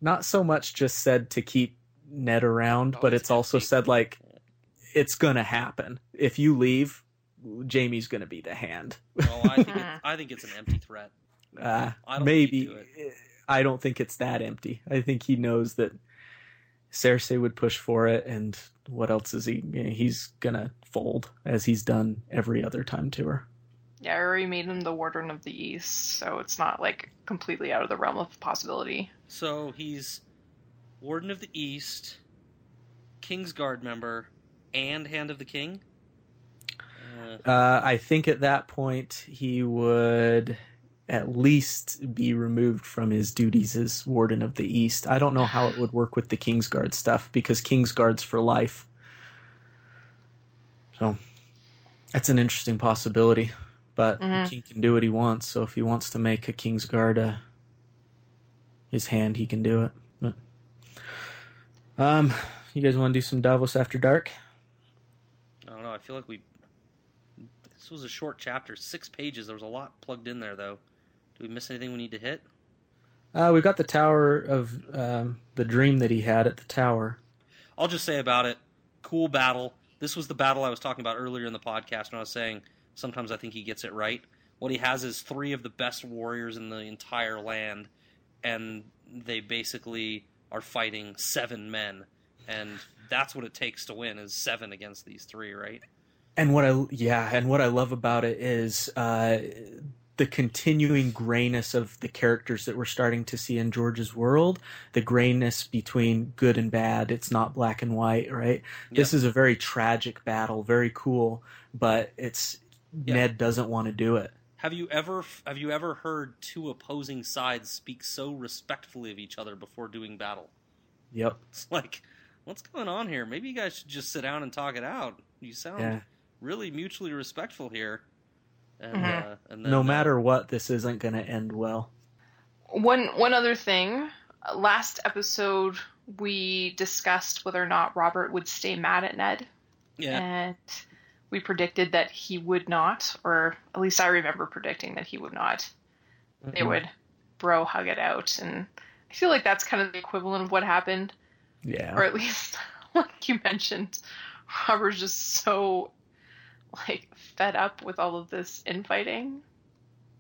not so much just said to keep Ned around, Oh, but it's it's also empty. said like it's gonna happen. If you leave, Jaime's gonna be the hand. Oh, I think it, I think it's an empty threat. Uh, I don't maybe think do it. I don't think it's that empty. I think he knows that Cersei would push for it, and what else is he? He's gonna fold as he's done every other time to her. yeah, I already made him the Warden of the East, so it's not like completely out of the realm of possibility. So he's Warden of the East, Kingsguard member, and Hand of the King. Uh, Uh, I think at that point he would at least be removed from his duties as Warden of the East. I don't know how it would work with the Kingsguard stuff because Kingsguard's for life. So that's an interesting possibility. But Mhm. the king can do what he wants, so if he wants to make a Kingsguard uh, his hand, he can do it. But, um, you guys want to do some Davos after dark? I don't know. I feel like we. This was a short chapter, six pages. There was a lot plugged in there, though. Do we miss anything we need to hit? Uh, we've got the tower of um, the dream that he had at the tower. I'll just say about it. Cool battle. This was the battle I was talking about earlier in the podcast when I was saying sometimes I think he gets it right. What he has is three of the best warriors in the entire land, and they basically are fighting seven men, and that's what it takes to win is seven against these three, right? And what I yeah, and what I love about it is uh, the continuing grayness of the characters that we're starting to see in George's world. The grayness between good and bad. It's not black and white, right? This is a very tragic battle, very cool, but it's Yeah. Ned doesn't want to do it. Have you ever have you ever heard two opposing sides speak so respectfully of each other before doing battle? Yep. It's like, what's going on here? Maybe you guys should just sit down and talk it out. You sound Yeah. really mutually respectful here. And, Mhm. uh, and then, No uh, matter what, this isn't going to end well. One one other thing. Last episode we discussed whether or not Robert would stay mad at Ned, yeah, and we predicted that he would not, or at least I remember predicting that he would not. They Mhm. would bro hug it out, and I feel like that's kind of the equivalent of what happened, Yeah. or at least like you mentioned, Robert's just so like fed up with all of this infighting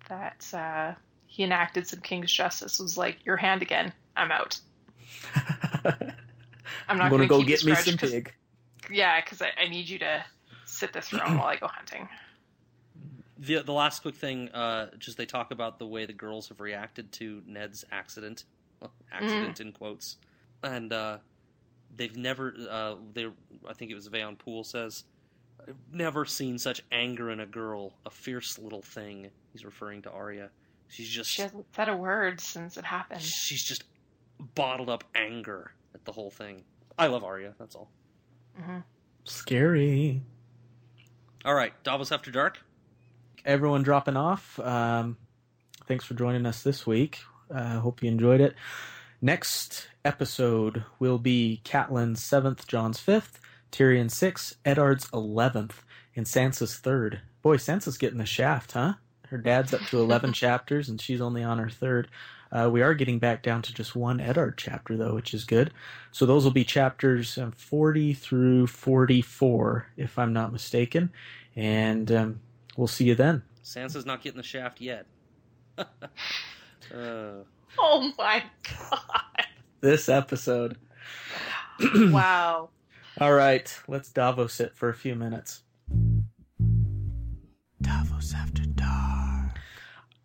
that uh, he enacted some king's justice. Was like, your hand again, I'm out. I'm not I'm going gonna to go get me some some 'cause- pig. Yeah, because I, I need you to sit the throne while I go hunting. The the last quick thing, uh, just they talk about the way the girls have reacted to Ned's accident, well, accident in quotes, and uh, they've never. Uh, they, I think it was Veon Poole says, "I've never seen such anger in a girl, a fierce little thing." He's referring to Arya. She's just She hasn't said a word since it happened. she's just bottled up anger at the whole thing. I love Arya. That's all. hmm Scary. All right, Davos After Dark. Everyone dropping off. Um, thanks for joining us this week. uh, hope you enjoyed it. Next episode will be Catelyn's seventh, Jon's fifth, Tyrion's sixth, Eddard's eleventh, and Sansa's third. Boy, Sansa's getting the shaft, huh? Her dad's up to eleven chapters, and she's only on her third. Uh, we are getting back down to just one Eddard chapter, though, which is good. So those will be chapters um, 40 through 44, if I'm not mistaken. And um, we'll see you then. Sansa's not getting the shaft yet. uh, Oh my god! This episode. wow. All right, let's Davos it for a few minutes. Davos after dark.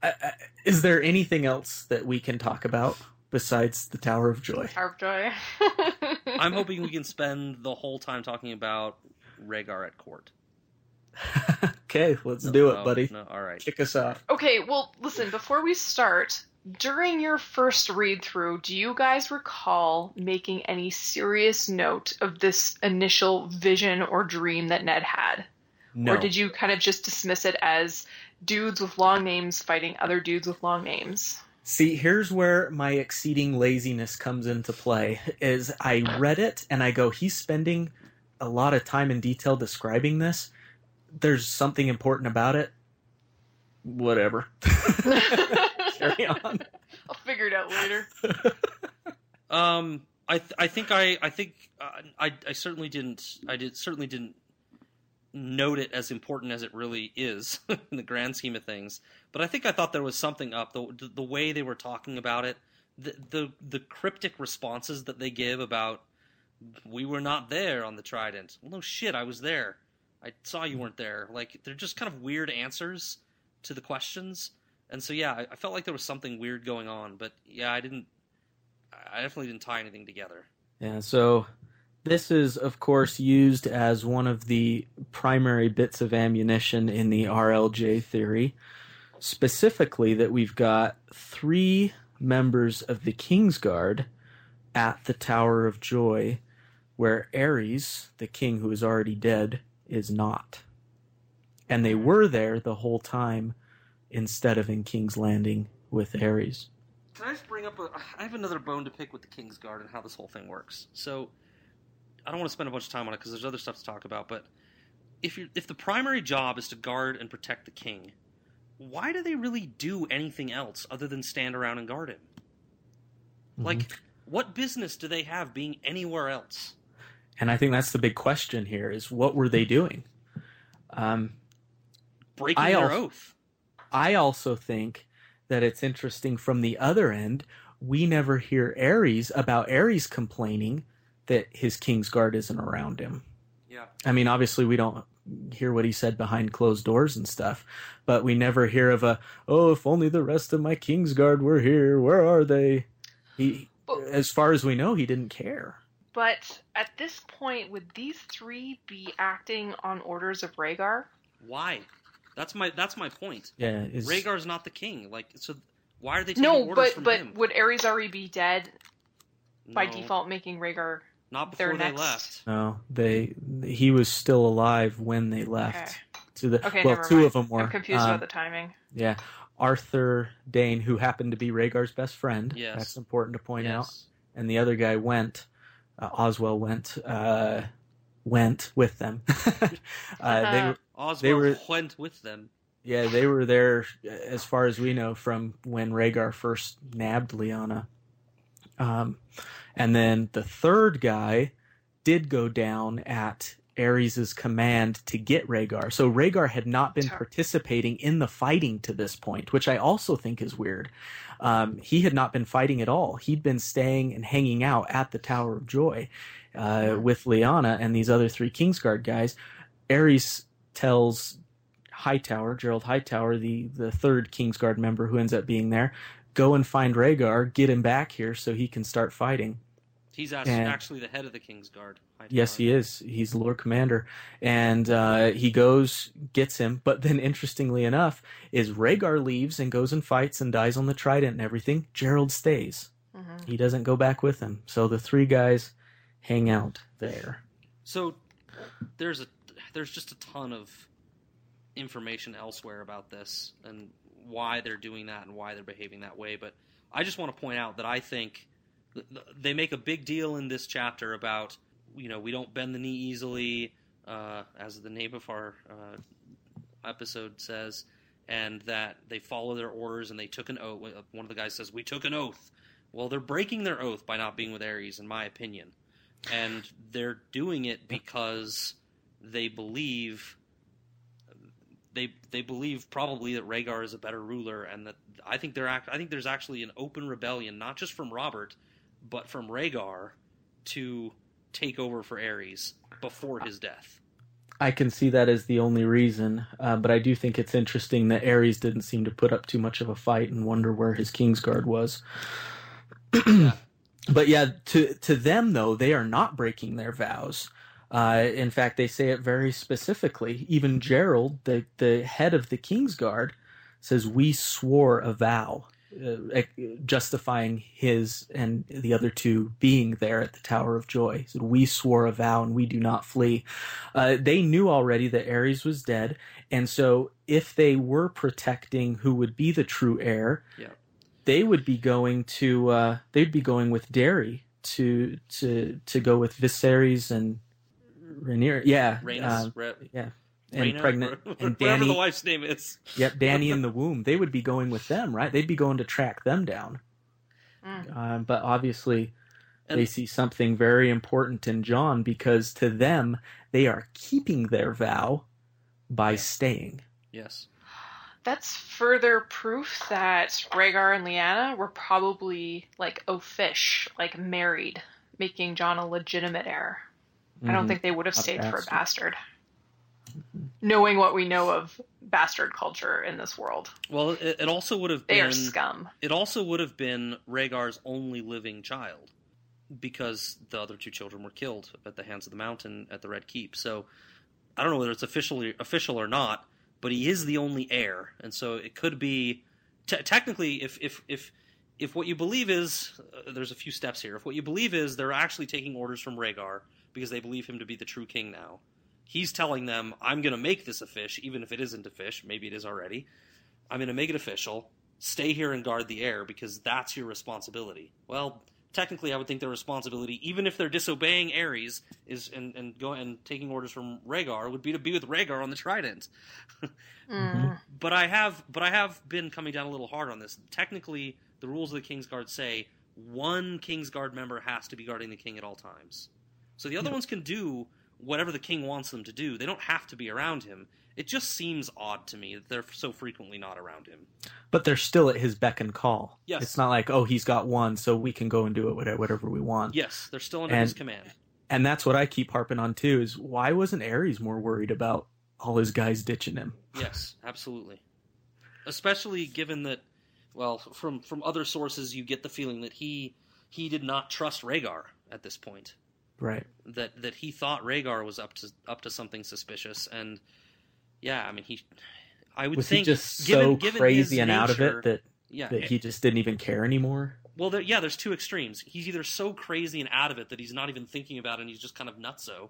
Uh, uh, is there anything else that we can talk about besides the Tower of Joy? Tower of Joy. I'm hoping we can spend the whole time talking about Rhaegar at court. okay, let's No, do it, no, buddy. No, all right. Kick us off. Okay, well, listen, before we start, during your first read through, do you guys recall making any serious note of this initial vision or dream that Ned had? No. Or did you kind of just dismiss it as dudes with long names fighting other dudes with long names? See, here's where my exceeding laziness comes into play. Is I read it and I go, he's spending a lot of time in detail describing this. There's something important about it. Whatever. Carry on. I'll figure it out later. Um, I th- I think I I think uh, I I certainly didn't I did certainly didn't note it as important as it really is in the grand scheme of things. But I think I thought there was something up the the, the way they were talking about it, the, the the cryptic responses that they give about we were not there on the Trident. Well, no shit, I was there. I saw you weren't there. Like they're just kind of weird answers to the questions. And so yeah, I, I felt like there was something weird going on, but yeah, I didn't I definitely didn't tie anything together. Yeah, so this is, of course, used as one of the primary bits of ammunition in the RLJ theory. Specifically, that we've got three members of the Kingsguard at the Tower of Joy, where Aerys, the king who is already dead, is not. And they were there the whole time instead of in King's Landing with Aerys. Can I just bring up a? I have another bone to pick with the King's Guard and how this whole thing works. So, I don't want to spend a bunch of time on it because there's other stuff to talk about. But if you if the primary job is to guard and protect the king, why do they really do anything else other than stand around and guard him? Like, what business do they have being anywhere else? And I think that's the big question here: is what were they doing? Um, Breaking I their also- oath. I also think that it's interesting from the other end. We never hear Aerys about Aerys complaining that his King's Guard isn't around him. Yeah. I mean, obviously, we don't hear what he said behind closed doors and stuff, but we never hear of a, oh, if only the rest of my King's Guard were here. Where are they? He, But- as far as we know, he didn't care. But at this point, would these three be acting on orders of Rhaegar? Why? That's my that's my point. Yeah, is, Rhaegar's not the king. Like, so why are they taking No, orders but from but him? would Aerys already be dead by No, default, making Rhaegar? Not their before they next- left. no, they he was still alive when they left. Okay. To the Okay, well, never two mind. of them were. I'm confused Um, about the timing. Yeah. Arthur Dayne, who happened to be Rhaegar's best friend. Yes. That's important to point out. Yes. And the other guy went, uh, Oswell went, uh, went with them. uh, they, Uh-huh. were- Oswald They were- went with them. Yeah, they were there, as far as we know, from when Rhaegar first nabbed Lyanna. Um, and then the third guy did go down at Aerys' command to get Rhaegar. So Rhaegar had not been participating in the fighting to this point, which I also think is weird. Um, he had not been fighting at all. He'd been staying and hanging out at the Tower of Joy uh, with Lyanna and these other three Kingsguard guys. Aerys tells Hightower, Gerold Hightower, the, the third Kingsguard member who ends up being there, go and find Rhaegar, get him back here so he can start fighting. He's actually, And- actually the head of the King's Guard. Hightower. Yes, he is. He's Lord Commander, and uh, he goes, gets him. But then, interestingly enough, is Rhaegar leaves and goes and fights and dies on the Trident and everything. Gerald stays. Mhm. He doesn't go back with him. So the three guys hang out there. So there's a there's just a ton of information elsewhere about this and why they're doing that and why they're behaving that way. But I just want to point out that I think th- th- they make a big deal in this chapter about you know we don't bend the knee easily, uh, as the name of our uh, episode says, and that they follow their orders and they took an oath. One of the guys says we took an oath. Well, they're breaking their oath by not being with Aerys, in my opinion and they're doing it because they believe they they believe probably that Rhaegar is a better ruler, and that I think they're act, I think there's actually an open rebellion, not just from Robert, but from Rhaegar to take over for Aerys before his death. I can see that as the only reason, uh, but I do think it's interesting that Aerys didn't seem to put up too much of a fight and wonder where his Kingsguard was. But yeah, to to them though, they are not breaking their vows. Uh, in fact, they say it very specifically. Even Gerold, the the head of the Kingsguard, says we swore a vow, uh, justifying his and the other two being there at the Tower of Joy. He said we swore a vow and we do not flee. Uh, they knew already that Aerys was dead, and so if they were protecting who would be the true heir, Yeah. They would be going to uh, they'd be going with Darry to to to go with Viserys and Rhaenyra. Yeah, Rhaenys, um, Re- yeah, and Rhaena, pregnant or- and whatever Dany. the wife's name is. Yep, Dany in the womb. They would be going with them, right? They'd be going to track them down. Mm. Um, but obviously, And- they see something very important in Jon because to them, they are keeping their vow by Yeah. staying. Yes. That's further proof that Rhaegar and Lyanna were probably like oafish, like married, making Jon a legitimate heir. I don't Mhm. think they would have A stayed for a bastard. bastard. Knowing what we know of bastard culture in this world, Well, it, it also would have they been are scum. it also would have been Rhaegar's only living child because the other two children were killed at the hands of the Mountain at the Red Keep. So I don't know whether it's officially official or not, but he is the only heir, and so it could be te- technically if if if if what you believe is uh, there's a few steps here. If what you believe is they're actually taking orders from Rhaegar because they believe him to be the true king now. He's telling them, "I'm going to make this a fish, even if it isn't a fish. Maybe it is already. I'm going to make it official. Stay here and guard the heir because that's your responsibility." Well, technically, I would think their responsibility, even if they're disobeying Aerys, is and and going and taking orders from Rhaegar, would be to be with Rhaegar on the Trident. Mm. But I have, but I have been coming down a little hard on this. Technically, the rules of the Kingsguard say one Kingsguard member has to be guarding the king at all times. So the other Yeah. ones can do whatever the king wants them to do. They don't have to be around him. It just seems odd to me that they're so frequently not around him. But they're still at his beck and call. Yes. It's not like, oh, he's got one, so we can go and do it whatever, whatever we want. Yes, they're still under And- his command. And that's what I keep harping on too is why wasn't Aerys more worried about all his guys ditching him? Yes, absolutely. Especially given that, well, from from other sources, you get the feeling that he he did not trust Rhaegar at this point. Right. that that he thought Rhaegar was up to up to something suspicious, and yeah, I mean he, I would Was think he just given, so given crazy and out of it that, yeah, that he just didn't even care anymore? well, there, yeah, there's two extremes. He's either so crazy and out of it that he's not even thinking about it, and he's just kind of nutso,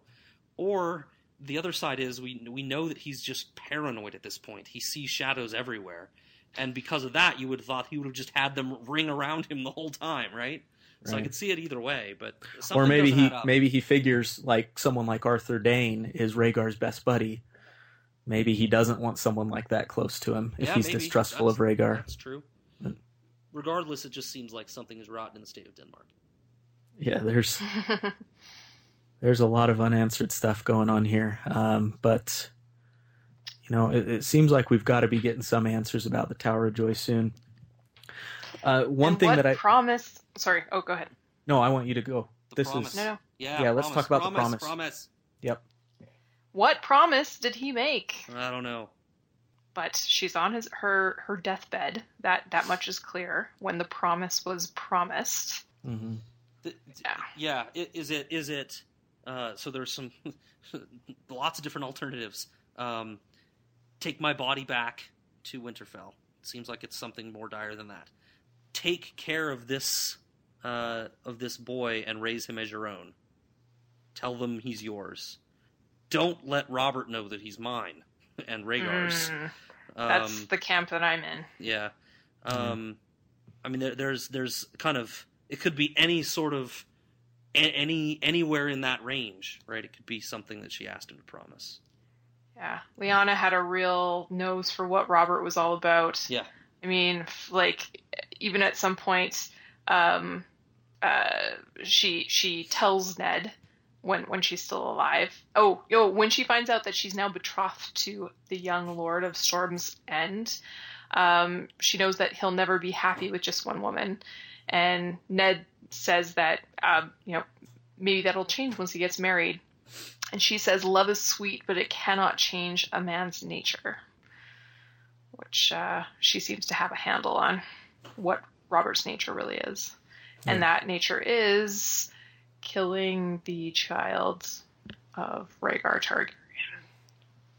or the other side is we we know that he's just paranoid at this point. He sees shadows everywhere, and because of that, you would have thought he would have just had them ring around him the whole time, right? So I could see it either way, but Or maybe he maybe he figures like someone like Arthur Dayne is Rhaegar's best buddy. Maybe he doesn't want someone like that close to him if Yeah, he's maybe. distrustful of That's- Rhaegar. That's true. Regardless, it just seems like something is rotten in the state of Denmark. Yeah, there's there's a lot of unanswered stuff going on here. Um, but you know, it, it seems like we've got to be getting some answers about the Tower of Joy soon. Uh, one And thing what that I promise? Sorry. Oh, go ahead. no, I want you to go. The this promise. is No, no. Yeah, Yeah, let's promise, talk about the promise, promise. Promise. yep. What promise did he make? I don't know. But she's on his her her deathbed. That that much is clear. When the promise was promised. hmm Th- Yeah. yeah. Is it? Is it? Uh, so there's some lots of different alternatives. Um, take my body back to Winterfell. Seems like it's something more dire than that. Take care of this uh, of this boy and raise him as your own. Tell them he's yours. Don't let Robert know that he's mine and Rhaegar's. Mm, that's Um, the camp that I'm in. yeah. Um, I mean, there, there's there's kind of it could be any sort of any anywhere in that range, right? It could be something that she asked him to promise. Yeah, Lyanna had a real nose for what Robert was all about. Yeah. I mean, like even at some point, um, uh, she she tells Ned when when she's still alive. Oh, yo, when she finds out that she's now betrothed to the young Lord of Storm's End, um, she knows that he'll never be happy with just one woman. And Ned says that um, you know maybe that'll change once he gets married. And she says, Love is sweet, but it cannot change a man's nature. Which uh, she seems to have a handle on what Robert's nature really is. And that nature is killing the child of Rhaegar Targaryen.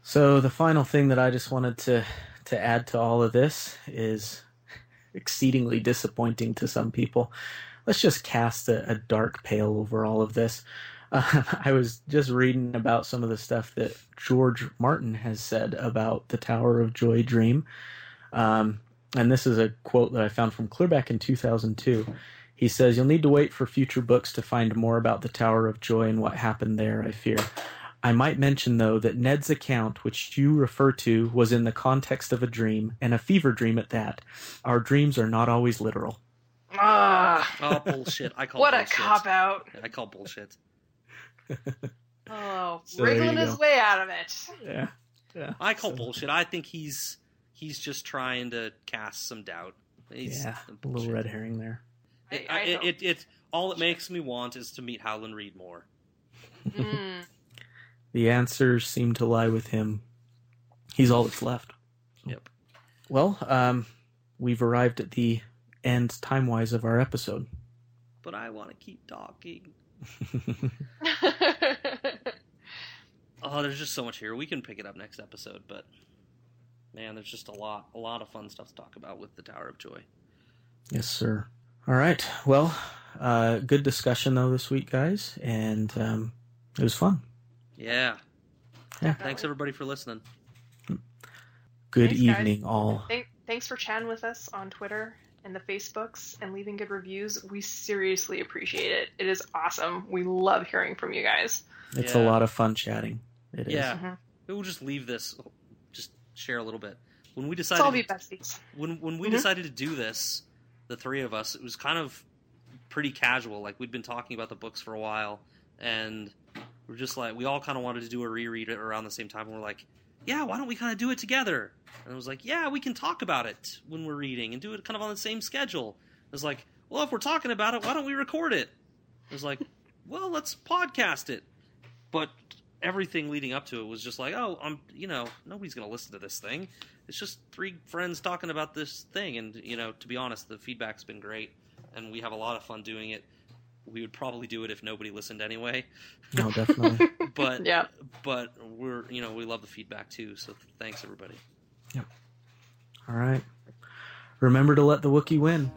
So the final thing that I just wanted to to add to all of this is exceedingly disappointing to some people. Let's just cast a, a dark pale over all of this. Uh, I was just reading about some of the stuff that George Martin has said about the Tower of Joy Dream. Um, and this is a quote that I found from Clearback in 2002. He says, You'll need to wait for future books to find more about the Tower of Joy and what happened there, I fear. I might mention, though, that Ned's account, which you refer to, was in the context of a dream, and a fever dream at that. Our dreams are not always literal. Ah, Oh bullshit! I call what a cop out. I call bullshit. Oh, So there wriggling you his go. way out of it. Yeah. Yeah. I call So- bullshit. I think he's he's just trying to cast some doubt. He's Yeah. A little red herring there. It, I- I it, it, it all it makes me want is to meet Howland Reed more. Mm. The answers seem to lie with him. He's all that's left. Yep. Well, um, we've arrived at the end time wise of our episode. But I want to keep talking. Oh, there's just so much here. We can pick it up next episode, but man, there's just a lot, a lot of fun stuff to talk about with the Tower of Joy. yes, sir. All right. Well, uh, good discussion though this week, guys, and um, it was fun. Yeah. Yeah. Thanks everybody for listening. Good Thanks, guys. evening, all. Thank, thanks for chatting with us on Twitter and the Facebooks and leaving good reviews. We seriously appreciate it. It is awesome. We love hearing from you guys. It's Yeah. a lot of fun chatting. It is. Yeah. Mhm. We'll just leave this. Just share a little bit. When we Let's all decided, be besties. when when we Mhm. decided to do this, the three of us, it was kind of pretty casual. Like we'd been talking about the books for a while, and we're just like we all kind of wanted to do a reread around the same time. And we're like, yeah, why don't we kind of do it together? And it was like, yeah, we can talk about it when we're reading and do it kind of on the same schedule. It was like, well, if we're talking about it, why don't we record it? It was like, well, let's podcast it. But everything leading up to it was just like, oh, I'm, you know, nobody's gonna listen to this thing. It's just three friends talking about this thing, and you know, to be honest, the feedback's been great, and we have a lot of fun doing it. We would probably do it if nobody listened anyway, No, definitely. but Yeah. but we're you know we love the feedback too. So thanks everybody. Yep. All right. Remember to let the Wookiee win.